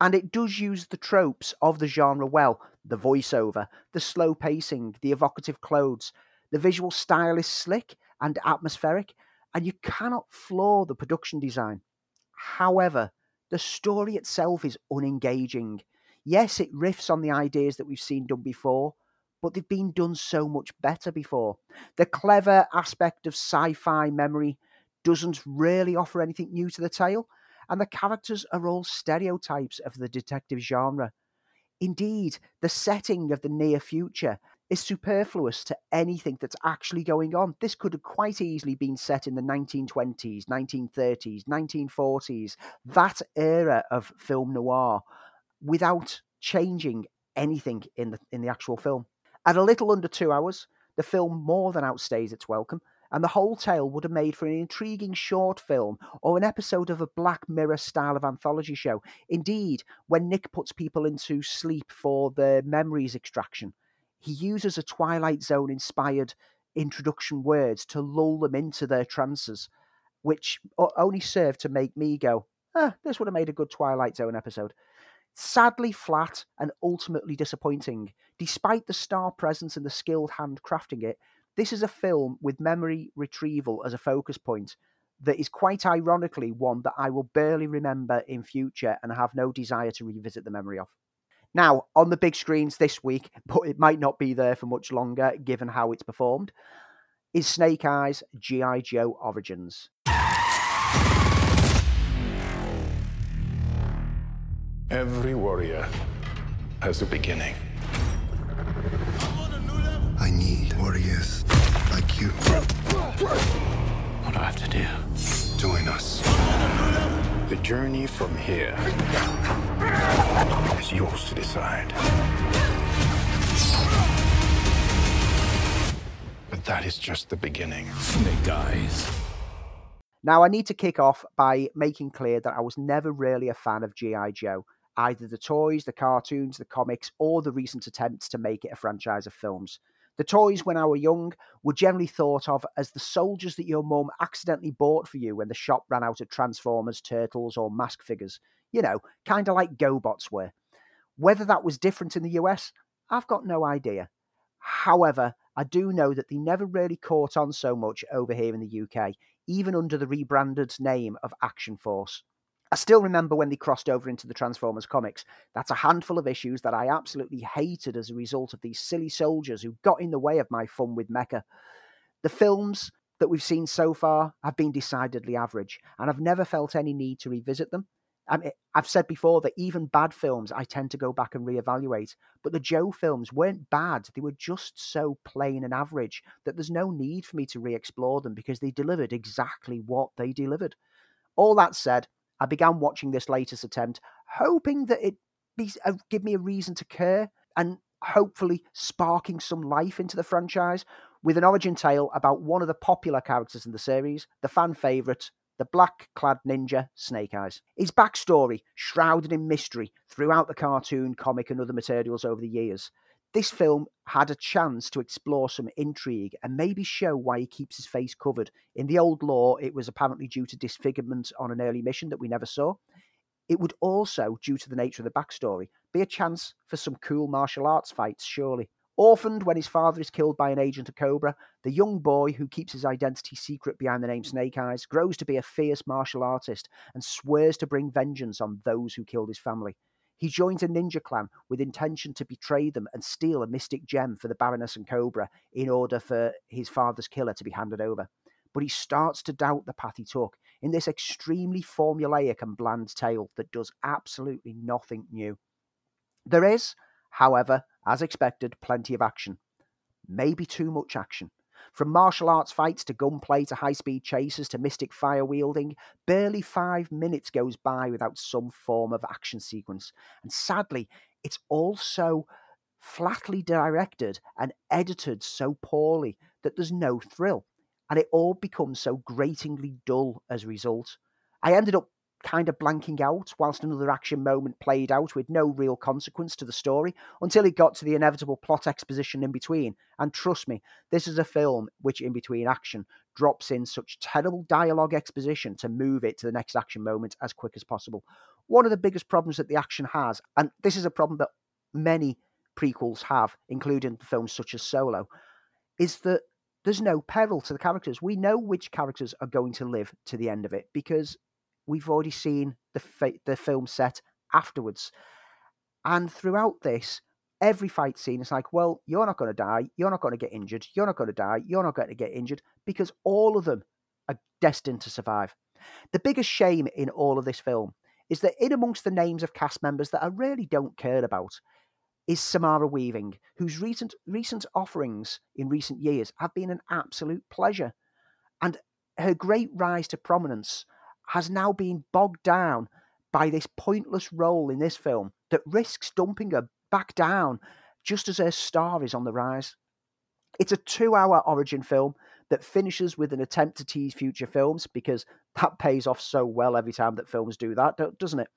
and it does use the tropes of the genre well the voiceover, the slow pacing, the evocative clothes. The visual style is slick and atmospheric, and you cannot flaw the production design. However, the story itself is unengaging. Yes, it riffs on the ideas that we've seen done before, but they've been done so much better before. The clever aspect of sci fi memory doesn't really offer anything new to the tale, and the characters are all stereotypes of the detective genre. Indeed, the setting of the near future is superfluous to anything that's actually going on. This could have quite easily been set in the 1920s, 1930s, 1940s, that era of film noir, without changing anything in the in the actual film. At a little under two hours, the film more than outstays its welcome, and the whole tale would have made for an intriguing short film or an episode of a Black Mirror style of anthology show. Indeed, when Nick puts people into sleep for their memories extraction, he uses a Twilight Zone inspired introduction words to lull them into their trances, which only serve to make me go, ah, this would have made a good Twilight Zone episode. Sadly flat and ultimately disappointing. Despite the star presence and the skilled hand crafting it, this is a film with memory retrieval as a focus point that is quite ironically one that I will barely remember in future and have no desire to revisit the memory of. Now, on the big screens this week, but it might not be there for much longer given how it's performed, is Snake Eyes G.I. Joe Origins. Every warrior has a beginning. I need warriors like you. What do I have to do? Join us. The journey from here is yours to decide. But that is just the beginning. Snake Eyes. Now, I need to kick off by making clear that I was never really a fan of G.I. Joe, either the toys, the cartoons, the comics, or the recent attempts to make it a franchise of films. The toys, when I were young, were generally thought of as the soldiers that your mum accidentally bought for you when the shop ran out of Transformers, Turtles, or Mask figures. You know, kind of like GoBots were. Whether that was different in the US, I've got no idea. However, I do know that they never really caught on so much over here in the UK, even under the rebranded name of Action Force. I still remember when they crossed over into the Transformers comics. That's a handful of issues that I absolutely hated as a result of these silly soldiers who got in the way of my fun with Mecha. The films that we've seen so far have been decidedly average, and I've never felt any need to revisit them. I mean, I've said before that even bad films I tend to go back and reevaluate, but the Joe films weren't bad. They were just so plain and average that there's no need for me to re explore them because they delivered exactly what they delivered. All that said, I began watching this latest attempt, hoping that it be uh, give me a reason to care and hopefully sparking some life into the franchise with an origin tale about one of the popular characters in the series, the fan favourite, the black clad ninja Snake Eyes. His backstory, shrouded in mystery throughout the cartoon, comic, and other materials over the years, this film had a chance to explore some intrigue and maybe show why he keeps his face covered. In the old lore, it was apparently due to disfigurement on an early mission that we never saw. It would also, due to the nature of the backstory, be a chance for some cool martial arts fights, surely. Orphaned when his father is killed by an agent of Cobra, the young boy who keeps his identity secret behind the name Snake Eyes grows to be a fierce martial artist and swears to bring vengeance on those who killed his family. He joins a ninja clan with intention to betray them and steal a mystic gem for the Baroness and Cobra in order for his father's killer to be handed over. But he starts to doubt the path he took in this extremely formulaic and bland tale that does absolutely nothing new. There is, however, as expected, plenty of action. Maybe too much action. From martial arts fights to gunplay to high speed chases to mystic fire wielding, barely five minutes goes by without some form of action sequence. And sadly, it's also flatly directed and edited so poorly that there's no thrill. And it all becomes so gratingly dull as a result. I ended up kind of blanking out whilst another action moment played out with no real consequence to the story until it got to the inevitable plot exposition in between. And trust me, this is a film which, in between action, drops in such terrible dialogue exposition to move it to the next action moment as quick as possible. One of the biggest problems that the action has, and this is a problem that many prequels have, including films such as Solo, is that there's no peril to the characters. We know which characters are going to live to the end of it because we've already seen the the film set afterwards. And throughout this, every fight scene is like, well, you're not going to die, you're not going to get injured, you're not going to die, you're not going to get injured, because all of them are destined to survive. The biggest shame in all of this film is that in amongst the names of cast members that I really don't care about is Samara Weaving, whose recent recent offerings in recent years have been an absolute pleasure. And her great rise to prominence has now been bogged down by this pointless role in this film that risks dumping her back down just as her star is on the rise. It's a two hour origin film that finishes with an attempt to tease future films because that pays off so well every time that films do that, doesn't it?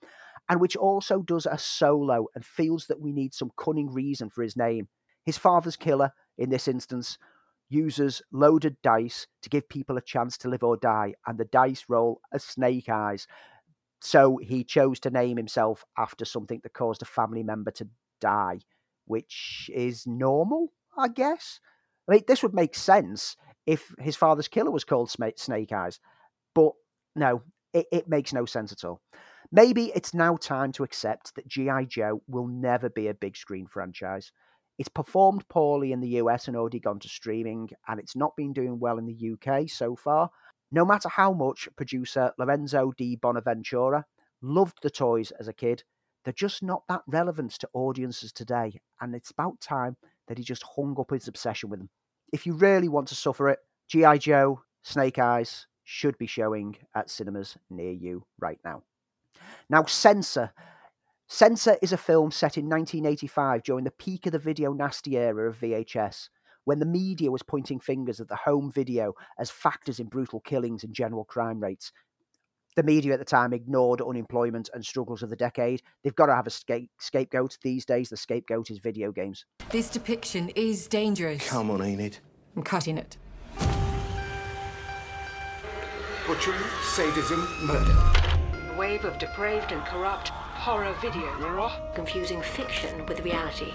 And which also does a solo and feels that we need some cunning reason for his name. His father's killer, in this instance, uses loaded dice to give people a chance to live or die, and the dice roll as snake eyes. So he chose to name himself after something that caused a family member to die, which is normal, I guess. I mean, this would make sense if his father's killer was called Snake Eyes, but no, it, it makes no sense at all. Maybe it's now time to accept that G.I. Joe will never be a big screen franchise. It's performed poorly in the US and already gone to streaming, and it's not been doing well in the UK so far. No matter how much producer Lorenzo di Bonaventura loved the toys as a kid, they're just not that relevant to audiences today, and it's about time that he just hung up his obsession with them. If you really want to suffer it, G.I. Joe, Snake Eyes should be showing at cinemas near you right now. Now, Censor Censor is a film set in 1985 during the peak of the video nasty era of VHS, when the media was pointing fingers at the home video as factors in brutal killings and general crime rates. The media at the time ignored unemployment and struggles of the decade. They've got to have a scape- scapegoat. These days, the scapegoat is video games. This depiction is dangerous. Come on, Enid. I'm cutting it. Butchery, sadism, murder. A wave of depraved and corrupt horror video. Mirror. Confusing fiction with reality.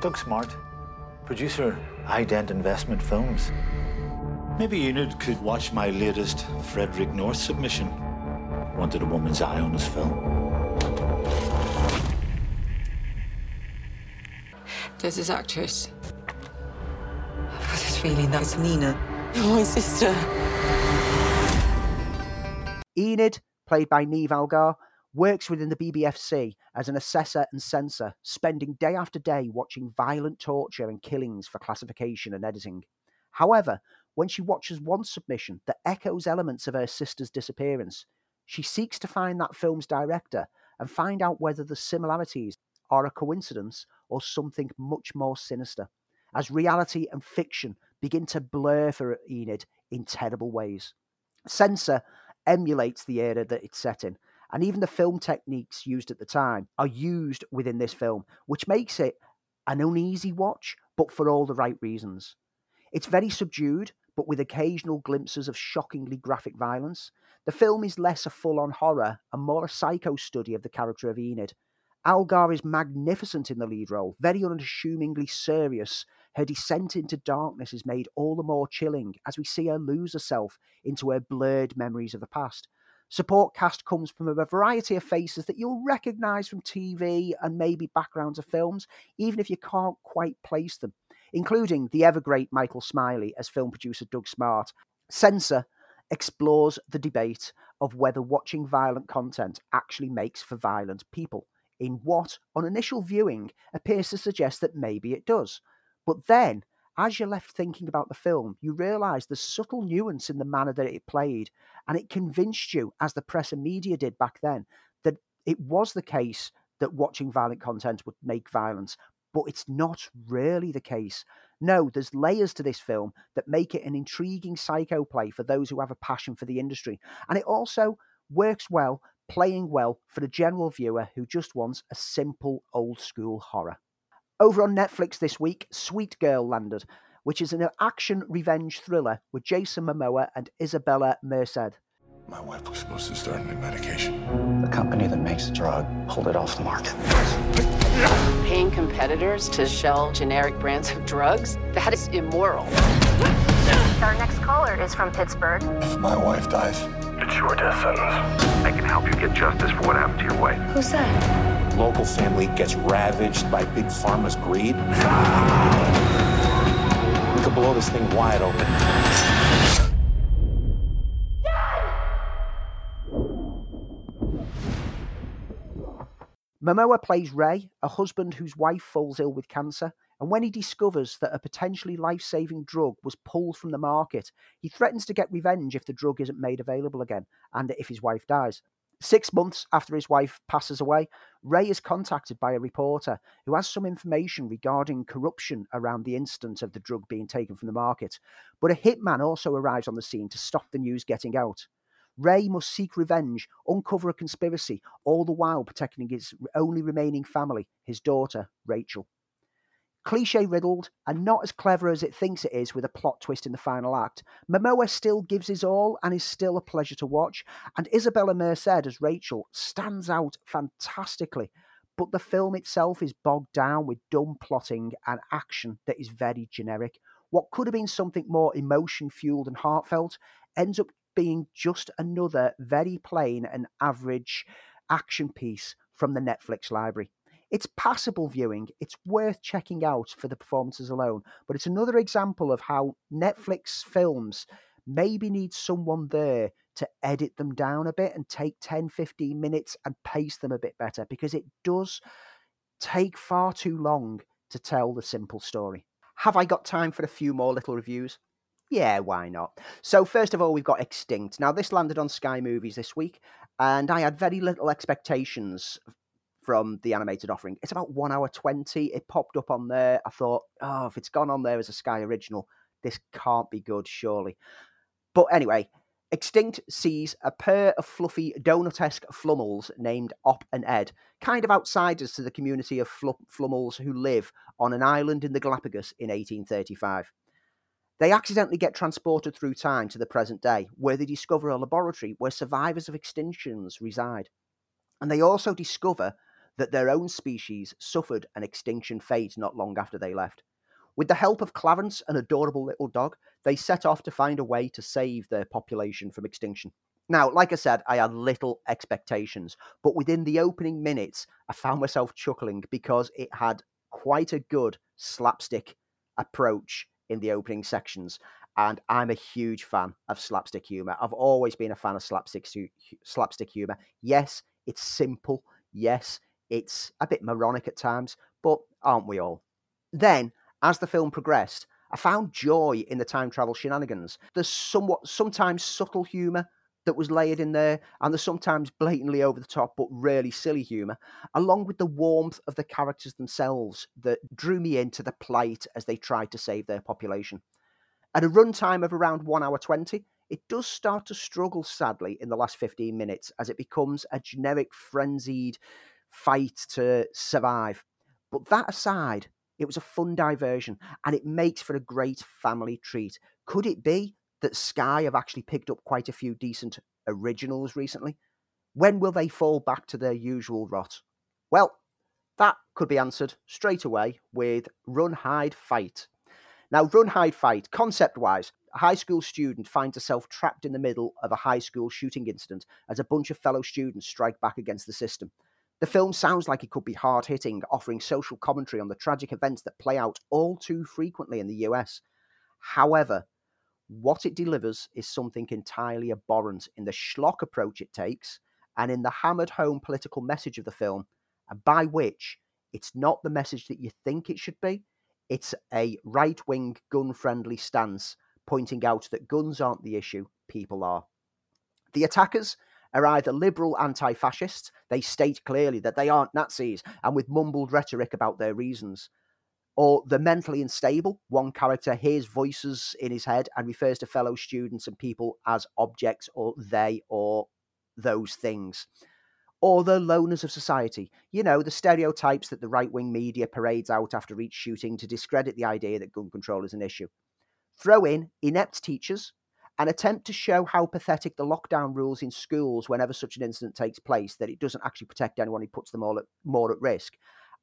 Doug Smart, producer, Ident Investment Films. Maybe Enid could watch my latest Frederick North submission. Wanted a woman's eye on his film. There's this actress. I've got this feeling that's Nina, my sister. Enid, played by Niamh Algar, works within the BBFC as an assessor and censor, spending day after day watching violent torture and killings for classification and editing. However, when she watches one submission that echoes elements of her sister's disappearance, she seeks to find that film's director and find out whether the similarities are a coincidence or something much more sinister, as reality and fiction begin to blur for Enid in terrible ways. Censor emulates the era that it's set in, and even the film techniques used at the time are used within this film, which makes it an uneasy watch, but for all the right reasons. It's very subdued, but with occasional glimpses of shockingly graphic violence. The film is less a full on horror and more a psycho study of the character of Enid. Algar is magnificent in the lead role, very unassumingly serious. Her descent into darkness is made all the more chilling as we see her lose herself into her blurred memories of the past. Support cast comes from a variety of faces that you'll recognise from TV and maybe backgrounds of films, even if you can't quite place them, including the ever great Michael Smiley as film producer Doug Smart. Censor explores the debate of whether watching violent content actually makes for violent people, in what, on initial viewing, appears to suggest that maybe it does. But then, as you're left thinking about the film, you realise the subtle nuance in the manner that it played, and it convinced you, as the press and media did back then, that it was the case that watching violent content would make violence, but it's not really the case. No, there's layers to this film that make it an intriguing psycho play for those who have a passion for the industry, and it also works well, playing well for the general viewer who just wants a simple old school horror. Over on Netflix this week, Sweet Girl landed, which is an action revenge thriller with Jason Momoa and Isabella Merced. My wife was supposed to start a new medication. The company that makes the drug pulled it off the market. Paying competitors to shell generic brands of drugs? That is immoral. Our next caller is from Pittsburgh. If my wife dies, it's your death sentence. I can help you get justice for what happened to your wife. Who's that? Local family gets ravaged by big pharma's greed. We could blow this thing wide open. Momoa plays Ray, a husband whose wife falls ill with cancer, and when he discovers that a potentially life saving drug was pulled from the market, he threatens to get revenge if the drug isn't made available again and if his wife dies. Six months after his wife passes away, Ray is contacted by a reporter who has some information regarding corruption around the instance of the drug being taken from the market. But a hitman also arrives on the scene to stop the news getting out. Ray must seek revenge, uncover a conspiracy, all the while protecting his only remaining family, his daughter, Rachel. Cliche riddled and not as clever as it thinks it is with a plot twist in the final act, Momoa still gives his all and is still a pleasure to watch, and Isabella Merced as Rachel stands out fantastically. But the film itself is bogged down with dumb plotting and action that is very generic. What could have been something more emotion fueled and heartfelt ends up being just another very plain and average action piece from the Netflix library. It's passable viewing. It's worth checking out for the performances alone. But it's another example of how Netflix films maybe need someone there to edit them down a bit and take 10, 15 minutes and pace them a bit better because it does take far too long to tell the simple story. Have I got time for a few more little reviews? Yeah, why not? So, first of all, we've got Extinct. Now, this landed on Sky Movies this week, and I had very little expectations from the animated offering. It's about one hour 20. It popped up on there. I thought, oh, if it's gone on there as a Sky original, this can't be good, surely. But anyway, Extinct sees a pair of fluffy donut-esque flummels named Op and Ed, kind of outsiders to the community of fl- flummels who live on an island in the Galapagos in 1835. They accidentally get transported through time to the present day, where they discover a laboratory where survivors of extinctions reside. And they also discover that their own species suffered an extinction fate not long after they left. With the help of Clarence, an adorable little dog, they set off to find a way to save their population from extinction. Now, like I said, I had little expectations, but within the opening minutes, I found myself chuckling because it had quite a good slapstick approach in the opening sections. And I'm a huge fan of slapstick humor. I've always been a fan of slapstick slapstick humor. Yes, it's simple. Yes, it's a bit moronic at times, but aren't we all? Then, as the film progressed, I found joy in the time travel shenanigans. The somewhat sometimes subtle humor that was layered in there, and the sometimes blatantly over the top but really silly humour, along with the warmth of the characters themselves that drew me into the plight as they tried to save their population. At a runtime of around 1 hour 20, it does start to struggle, sadly, in the last 15 minutes as it becomes a generic, frenzied fight to survive. But that aside, it was a fun diversion and it makes for a great family treat. Could it be that Sky have actually picked up quite a few decent originals recently. When will they fall back to their usual rot? Well, that could be answered straight away with Run, Hide, Fight. Now, Run, Hide, Fight, concept wise, a high school student finds herself trapped in the middle of a high school shooting incident as a bunch of fellow students strike back against the system. The film sounds like it could be hard hitting, offering social commentary on the tragic events that play out all too frequently in the US. However, what it delivers is something entirely abhorrent in the schlock approach it takes and in the hammered home political message of the film, by which it's not the message that you think it should be. It's a right wing, gun friendly stance pointing out that guns aren't the issue, people are. The attackers are either liberal anti fascists, they state clearly that they aren't Nazis, and with mumbled rhetoric about their reasons, or the mentally unstable. One character hears voices in his head and refers to fellow students and people as objects or they or those things. Or the loners of society. You know, the stereotypes that the right wing media parades out after each shooting to discredit the idea that gun control is an issue. Throw in inept teachers, an attempt to show how pathetic the lockdown rules in schools whenever such an incident takes place, that it doesn't actually protect anyone, who puts them all at, more at risk,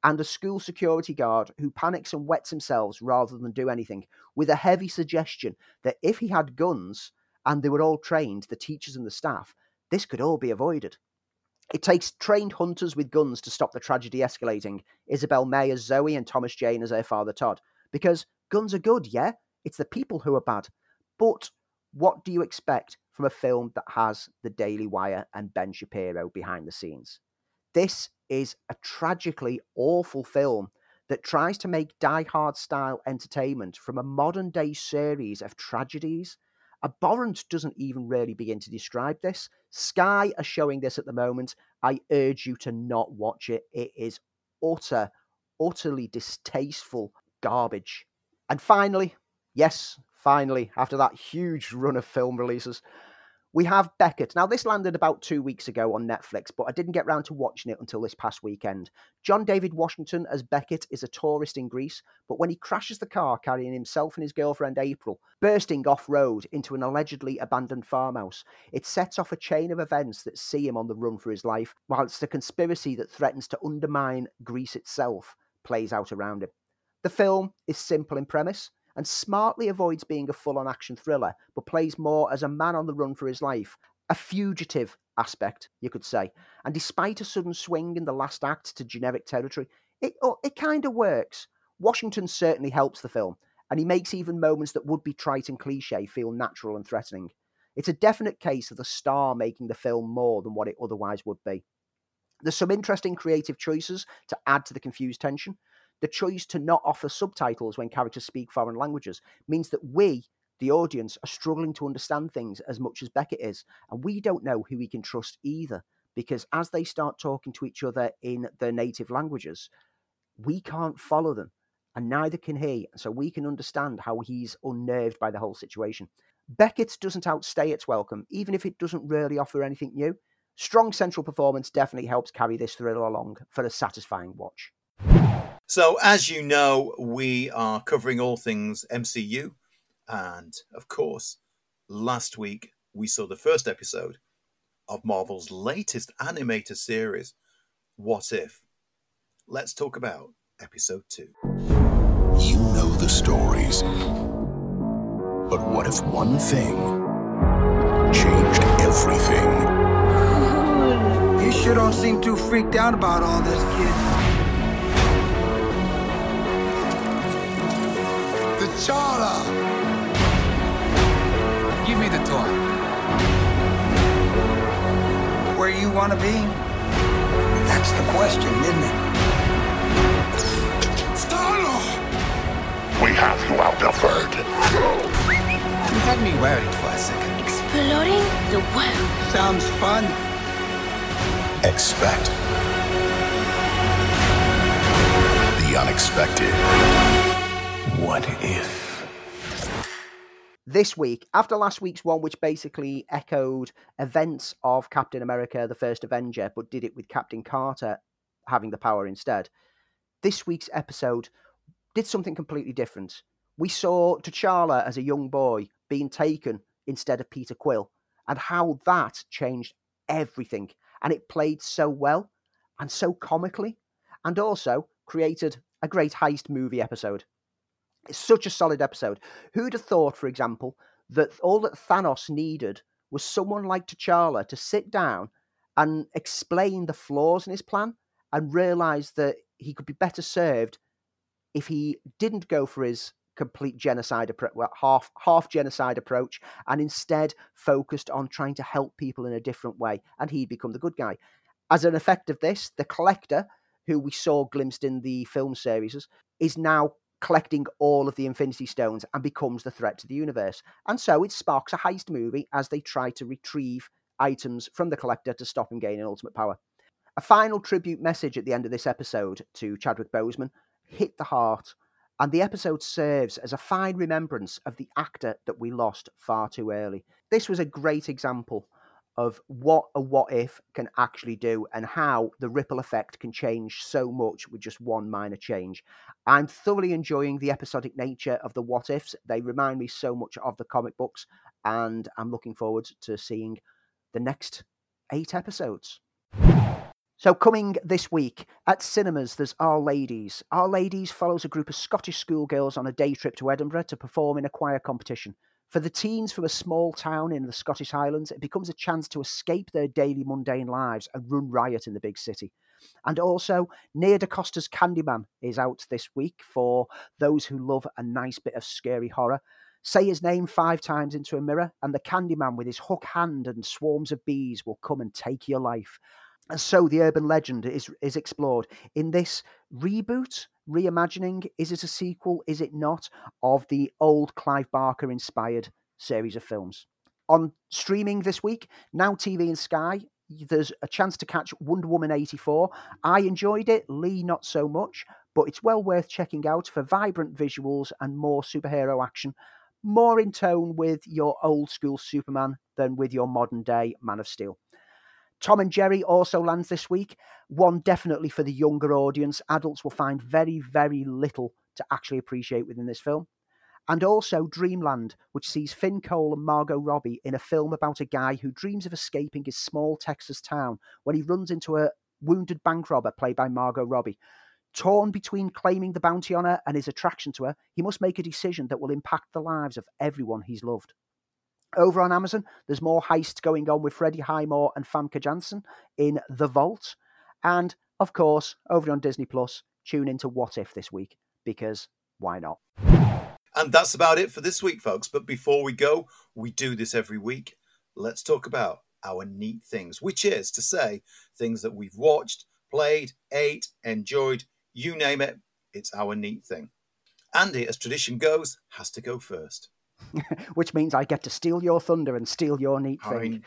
and a school security guard who panics and wets himself rather than do anything, with a heavy suggestion that if he had guns and they were all trained, the teachers and the staff, this could all be avoided. It takes trained hunters with guns to stop the tragedy escalating. Isabel May as Zoe and Thomas Jane as her father Todd. Because guns are good, yeah? It's the people who are bad. But what do you expect from a film that has the Daily Wire and Ben Shapiro behind the scenes? This is a tragically awful film that tries to make Die Hard style entertainment from a modern day series of tragedies. Abhorrent doesn't even really begin to describe this. Sky are showing this at the moment. I urge you to not watch it. It is utter, utterly distasteful garbage. And finally, yes, finally, after that huge run of film releases, we have Beckett. Now, this landed about two weeks ago on Netflix, but I didn't get round to watching it until this past weekend. John David Washington as Beckett is a tourist in Greece, but when he crashes the car carrying himself and his girlfriend April, bursting off road into an allegedly abandoned farmhouse, it sets off a chain of events that see him on the run for his life, whilst a conspiracy that threatens to undermine Greece itself plays out around him. The film is simple in premise and smartly avoids being a full on action thriller, but plays more as a man on the run for his life. A fugitive aspect, you could say. And despite a sudden swing in the last act to generic territory, it, oh, it kind of works. Washington certainly helps the film, and he makes even moments that would be trite and cliche feel natural and threatening. It's a definite case of the star making the film more than what it otherwise would be. There's some interesting creative choices to add to the confused tension, the choice to not offer subtitles when characters speak foreign languages means that we, the audience, are struggling to understand things as much as Beckett is. And we don't know who we can trust either, because as they start talking to each other in their native languages, we can't follow them, and neither can he. So we can understand how he's unnerved by the whole situation. Beckett doesn't outstay its welcome, even if it doesn't really offer anything new. Strong central performance definitely helps carry this thriller along for a satisfying watch. So, as you know, we are covering all things MCU. And of course, last week we saw the first episode of Marvel's latest animated series, What If? let's talk about episode two. You know the stories. But what if one thing changed everything? You sure don't seem too freaked out about all this, kid. T'Challa! Give me the toy. Where you want to be? That's the question, isn't it? Star-Lord! We have you outnumbered. You had me worried for a second. Exploring the world. Sounds fun. Expect the unexpected. What if? This week, after last week's one, which basically echoed events of Captain America, the first Avenger, but did it with Captain Carter having the power instead, this week's episode did something completely different. We saw T'Challa as a young boy being taken instead of Peter Quill, and how that changed everything. And it played so well and so comically, and also created a great heist movie episode. It's such a solid episode. Who'd have thought, for example, that all that Thanos needed was someone like T'Challa to sit down and explain the flaws in his plan and realize that he could be better served if he didn't go for his complete genocide approach, well, half half genocide approach, and instead focused on trying to help people in a different way, and he'd become the good guy. As an effect of this, the collector, who we saw glimpsed in the film series, is now collecting all of the Infinity Stones and becomes the threat to the universe. And so it sparks a heist movie as they try to retrieve items from the collector to stop him gaining ultimate power. A final tribute message at the end of this episode to Chadwick Boseman hit the heart, and the episode serves as a fine remembrance of the actor that we lost far too early. This was a great example of what a what if can actually do and how the ripple effect can change so much with just one minor change. I'm thoroughly enjoying the episodic nature of the what ifs. They remind me so much of the comic books, and I'm looking forward to seeing the next eight episodes. So, coming this week at cinemas, there's Our Ladies. Our Ladies follows a group of Scottish schoolgirls on a day trip to Edinburgh to perform in a choir competition. For the teens from a small town in the Scottish Highlands, it becomes a chance to escape their daily mundane lives and run riot in the big city. And also, Nia DaCosta's Candyman is out this week for those who love a nice bit of scary horror. Say his name five times into a mirror, and the Candyman with his hook hand and swarms of bees will come and take your life. And so the urban legend is is explored in this reboot, reimagining. Is it a sequel? Is it not? Of the old Clive Barker inspired series of films. On streaming this week, Now TV and Sky, there's a chance to catch Wonder Woman 84. I enjoyed it, Lee not so much, but it's well worth checking out for vibrant visuals and more superhero action, more in tone with your old school Superman than with your modern day Man of Steel. Tom and Jerry also lands this week. One definitely for the younger audience. Adults will find very, very little to actually appreciate within this film. And also Dreamland, which sees Finn Cole and Margot Robbie in a film about a guy who dreams of escaping his small Texas town when he runs into a wounded bank robber played by Margot Robbie. Torn between claiming the bounty on her and his attraction to her, he must make a decision that will impact the lives of everyone he's loved. Over on Amazon, there's more heist going on with Freddie Highmore and Famke Janssen in The Vault. And of course, over on Disney Plus, tune into What If this week because why not? And that's about it for this week, folks. But before we go, we do this every week. Let's talk about our neat things, which is to say, things that we've watched, played, ate, enjoyed, you name it, it's our neat thing. Andy, as tradition goes, has to go first. Which means I get to steal your thunder and steal your neat I thing. mean,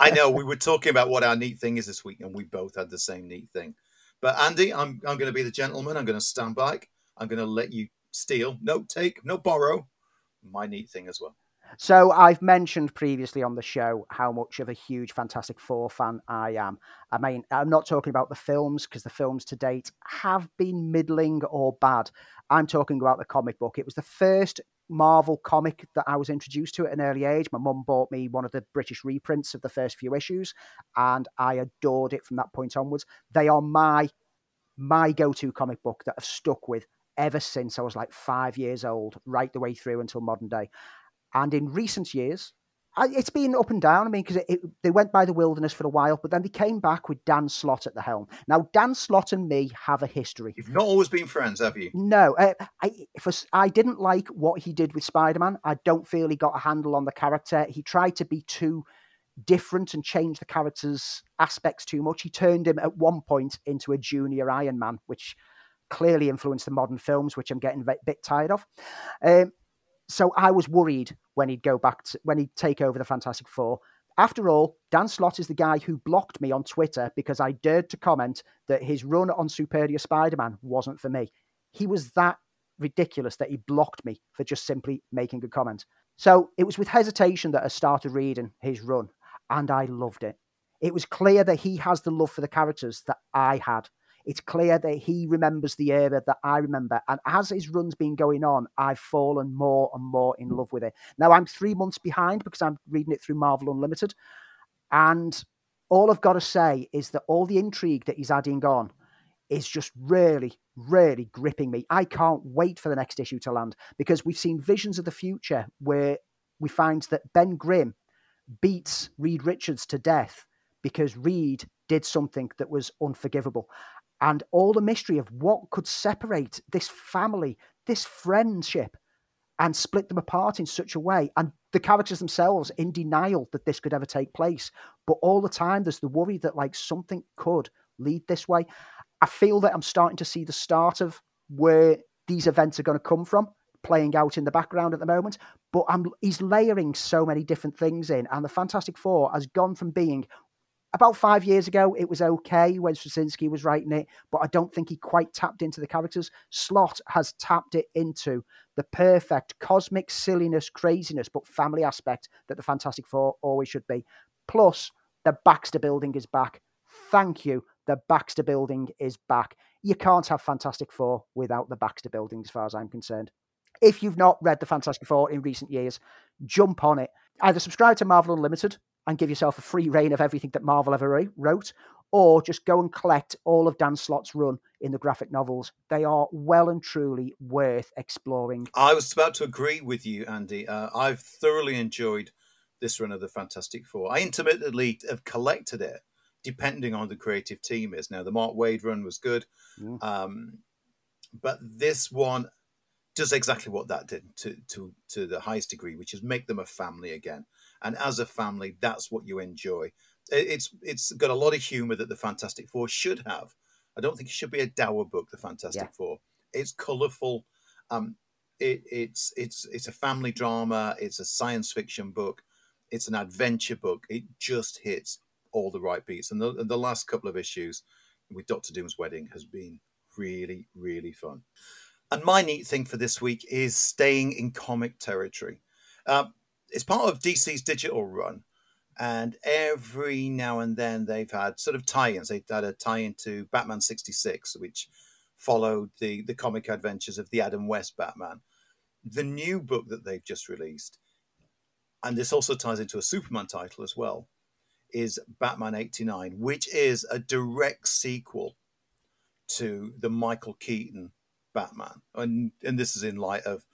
I know we were talking about what our neat thing is this week, and we both had the same neat thing. But Andy, I'm I'm going to be the gentleman. I'm going to stand back. I'm going to let you steal, no take, no borrow, my neat thing as well. So I've mentioned previously on the show how much of a huge Fantastic Four fan I am. I mean, I'm not talking about the films because the films to date have been middling or bad. I'm talking about the comic book. It was the first Marvel comic that I was introduced to at an early age. My mum bought me one of the British reprints of the first few issues, and I adored it from that point onwards. They are my my go-to comic book that I've stuck with ever since I was like five years old, right the way through until modern day. And in recent years, it's been up and down. I mean, because they went by the wilderness for a while, but then they came back with Dan Slott at the helm. Now, Dan Slott and me have a history. You've not always been friends, have you? No, uh, I for, I didn't like what he did with Spider Man. I don't feel he got a handle on the character. He tried to be too different and change the character's aspects too much. He turned him at one point into a junior Iron Man, which clearly influenced the modern films, which I'm getting a bit tired of. Um, so I was worried when he'd go back to when he'd take over the Fantastic Four. After all, Dan Slott is the guy who blocked me on Twitter because I dared to comment that his run on Superior Spider Man wasn't for me. He was that ridiculous that he blocked me for just simply making a comment. So it was with hesitation that I started reading his run, and I loved it. It was clear that he has the love for the characters that I had. It's clear that he remembers the era that I remember. And as his run's been going on, I've fallen more and more in love with it. Now, I'm three months behind because I'm reading it through Marvel Unlimited. And all I've got to say is that all the intrigue that he's adding on is just really, really gripping me. I can't wait for the next issue to land because we've seen visions of the future where we find that Ben Grimm beats Reed Richards to death because Reed did something that was unforgivable and all the mystery of what could separate this family, this friendship, and split them apart in such a way. And the characters themselves in denial that this could ever take place. But all the time, there's the worry that like something could lead this way. I feel that I'm starting to see the start of where these events are going to come from playing out in the background at the moment. But I'm, he's layering so many different things in, and the Fantastic Four has gone from being about five years ago, it was okay when Straczynski was writing it, but I don't think he quite tapped into the characters. Slott has tapped it into the perfect cosmic silliness, craziness, but family aspect that the Fantastic Four always should be. Plus, the Baxter building is back. Thank you. The Baxter building is back. You can't have Fantastic Four without the Baxter building, as far as I'm concerned. If you've not read the Fantastic Four in recent years, jump on it. Either subscribe to Marvel Unlimited and give yourself a free rein of everything that Marvel ever wrote, or just go and collect all of Dan Slott's run in the graphic novels. They are well and truly worth exploring. I was about to agree with you, Andy. Uh, I've thoroughly enjoyed this run of the Fantastic Four. I intermittently have collected it, depending on the creative team is. Now, the Mark Waid run was good, mm. um, but this one does exactly what that did to, to, to the highest degree, which is make them a family again and as a family, that's what you enjoy. It's it's got a lot of humor that the Fantastic Four should have. I don't think it should be a dour book. The Fantastic yeah. Four. It's colourful. Um, it, it's it's it's a family drama. It's a science fiction book. It's an adventure book. It just hits all the right beats. And the, the last couple of issues with Doctor Doom's wedding has been really really fun. And my neat thing for this week is staying in comic territory. Uh, it's part of DC's digital run, and every now and then they've had sort of tie-ins. They've had a tie-in to Batman '66, which followed the the comic adventures of the Adam West Batman. The new book that they've just released, and this also ties into a Superman title as well, is Batman '89, which is a direct sequel to the Michael Keaton Batman, and and this is in light of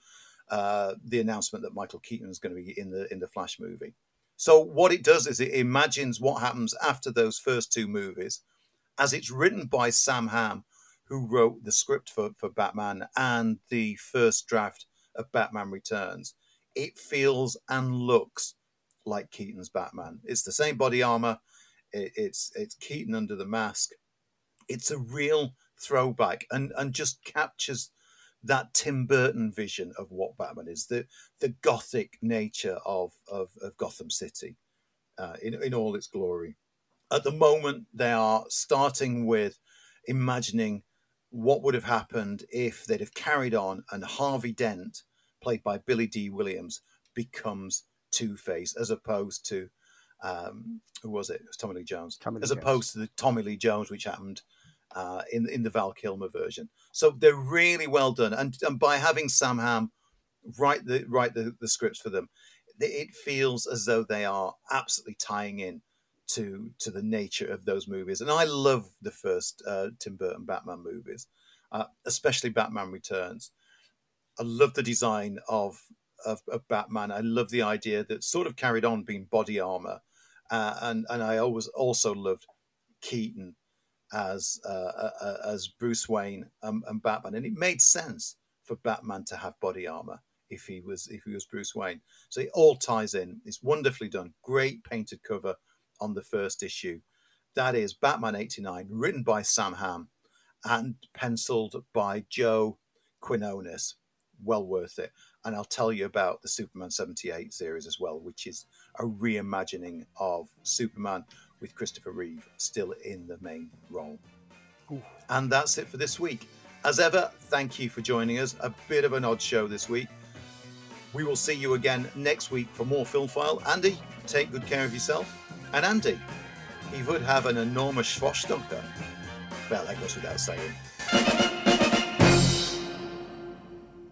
uh, the announcement that Michael Keaton is going to be in the in the Flash movie. So what it does is it imagines what happens after those first two movies, as it's written by Sam Hamm, who wrote the script for, for Batman and the first draft of Batman Returns. It feels and looks like Keaton's Batman. It's the same body armor. It, it's it's Keaton under the mask. It's a real throwback and and just captures that Tim Burton vision of what Batman is, the the gothic nature of of, of Gotham City uh, in in all its glory. At the moment, they are starting with imagining what would have happened if they'd have carried on and Harvey Dent, played by Billy Dee Williams, becomes Two Face as opposed to um, who was it? it was Tommy Lee Jones. Tommy Lee as Jones. opposed to the Tommy Lee Jones, which happened uh, in in the Val Kilmer version. So they're really well done, and, and by having Sam Hamm write the write the, the scripts for them, it feels as though they are absolutely tying in to to the nature of those movies. And I love the first uh, Tim Burton Batman movies, uh, especially Batman Returns. I love the design of, of, of Batman. I love the idea that sort of carried on being body armor, uh, and and I always also loved Keaton as uh, uh, uh, as Bruce Wayne and, and Batman, and it made sense for Batman to have body armor if he was if he was Bruce Wayne. So it all ties in. It's wonderfully done. Great painted cover on the first issue. That is Batman 89, written by Sam Hamm and penciled by Joe Quinones. Well worth it. And I'll tell you about the Superman 78 series as well, which is a reimagining of Superman with Christopher Reeve still in the main role. Ooh. And that's it for this week. As ever, thank you for joining us. A bit of an odd show this week. We will see you again next week for more Film File. Andy, take good care of yourself. And Andy, he would have an enormous Schwarzenegger. Well, that goes without saying.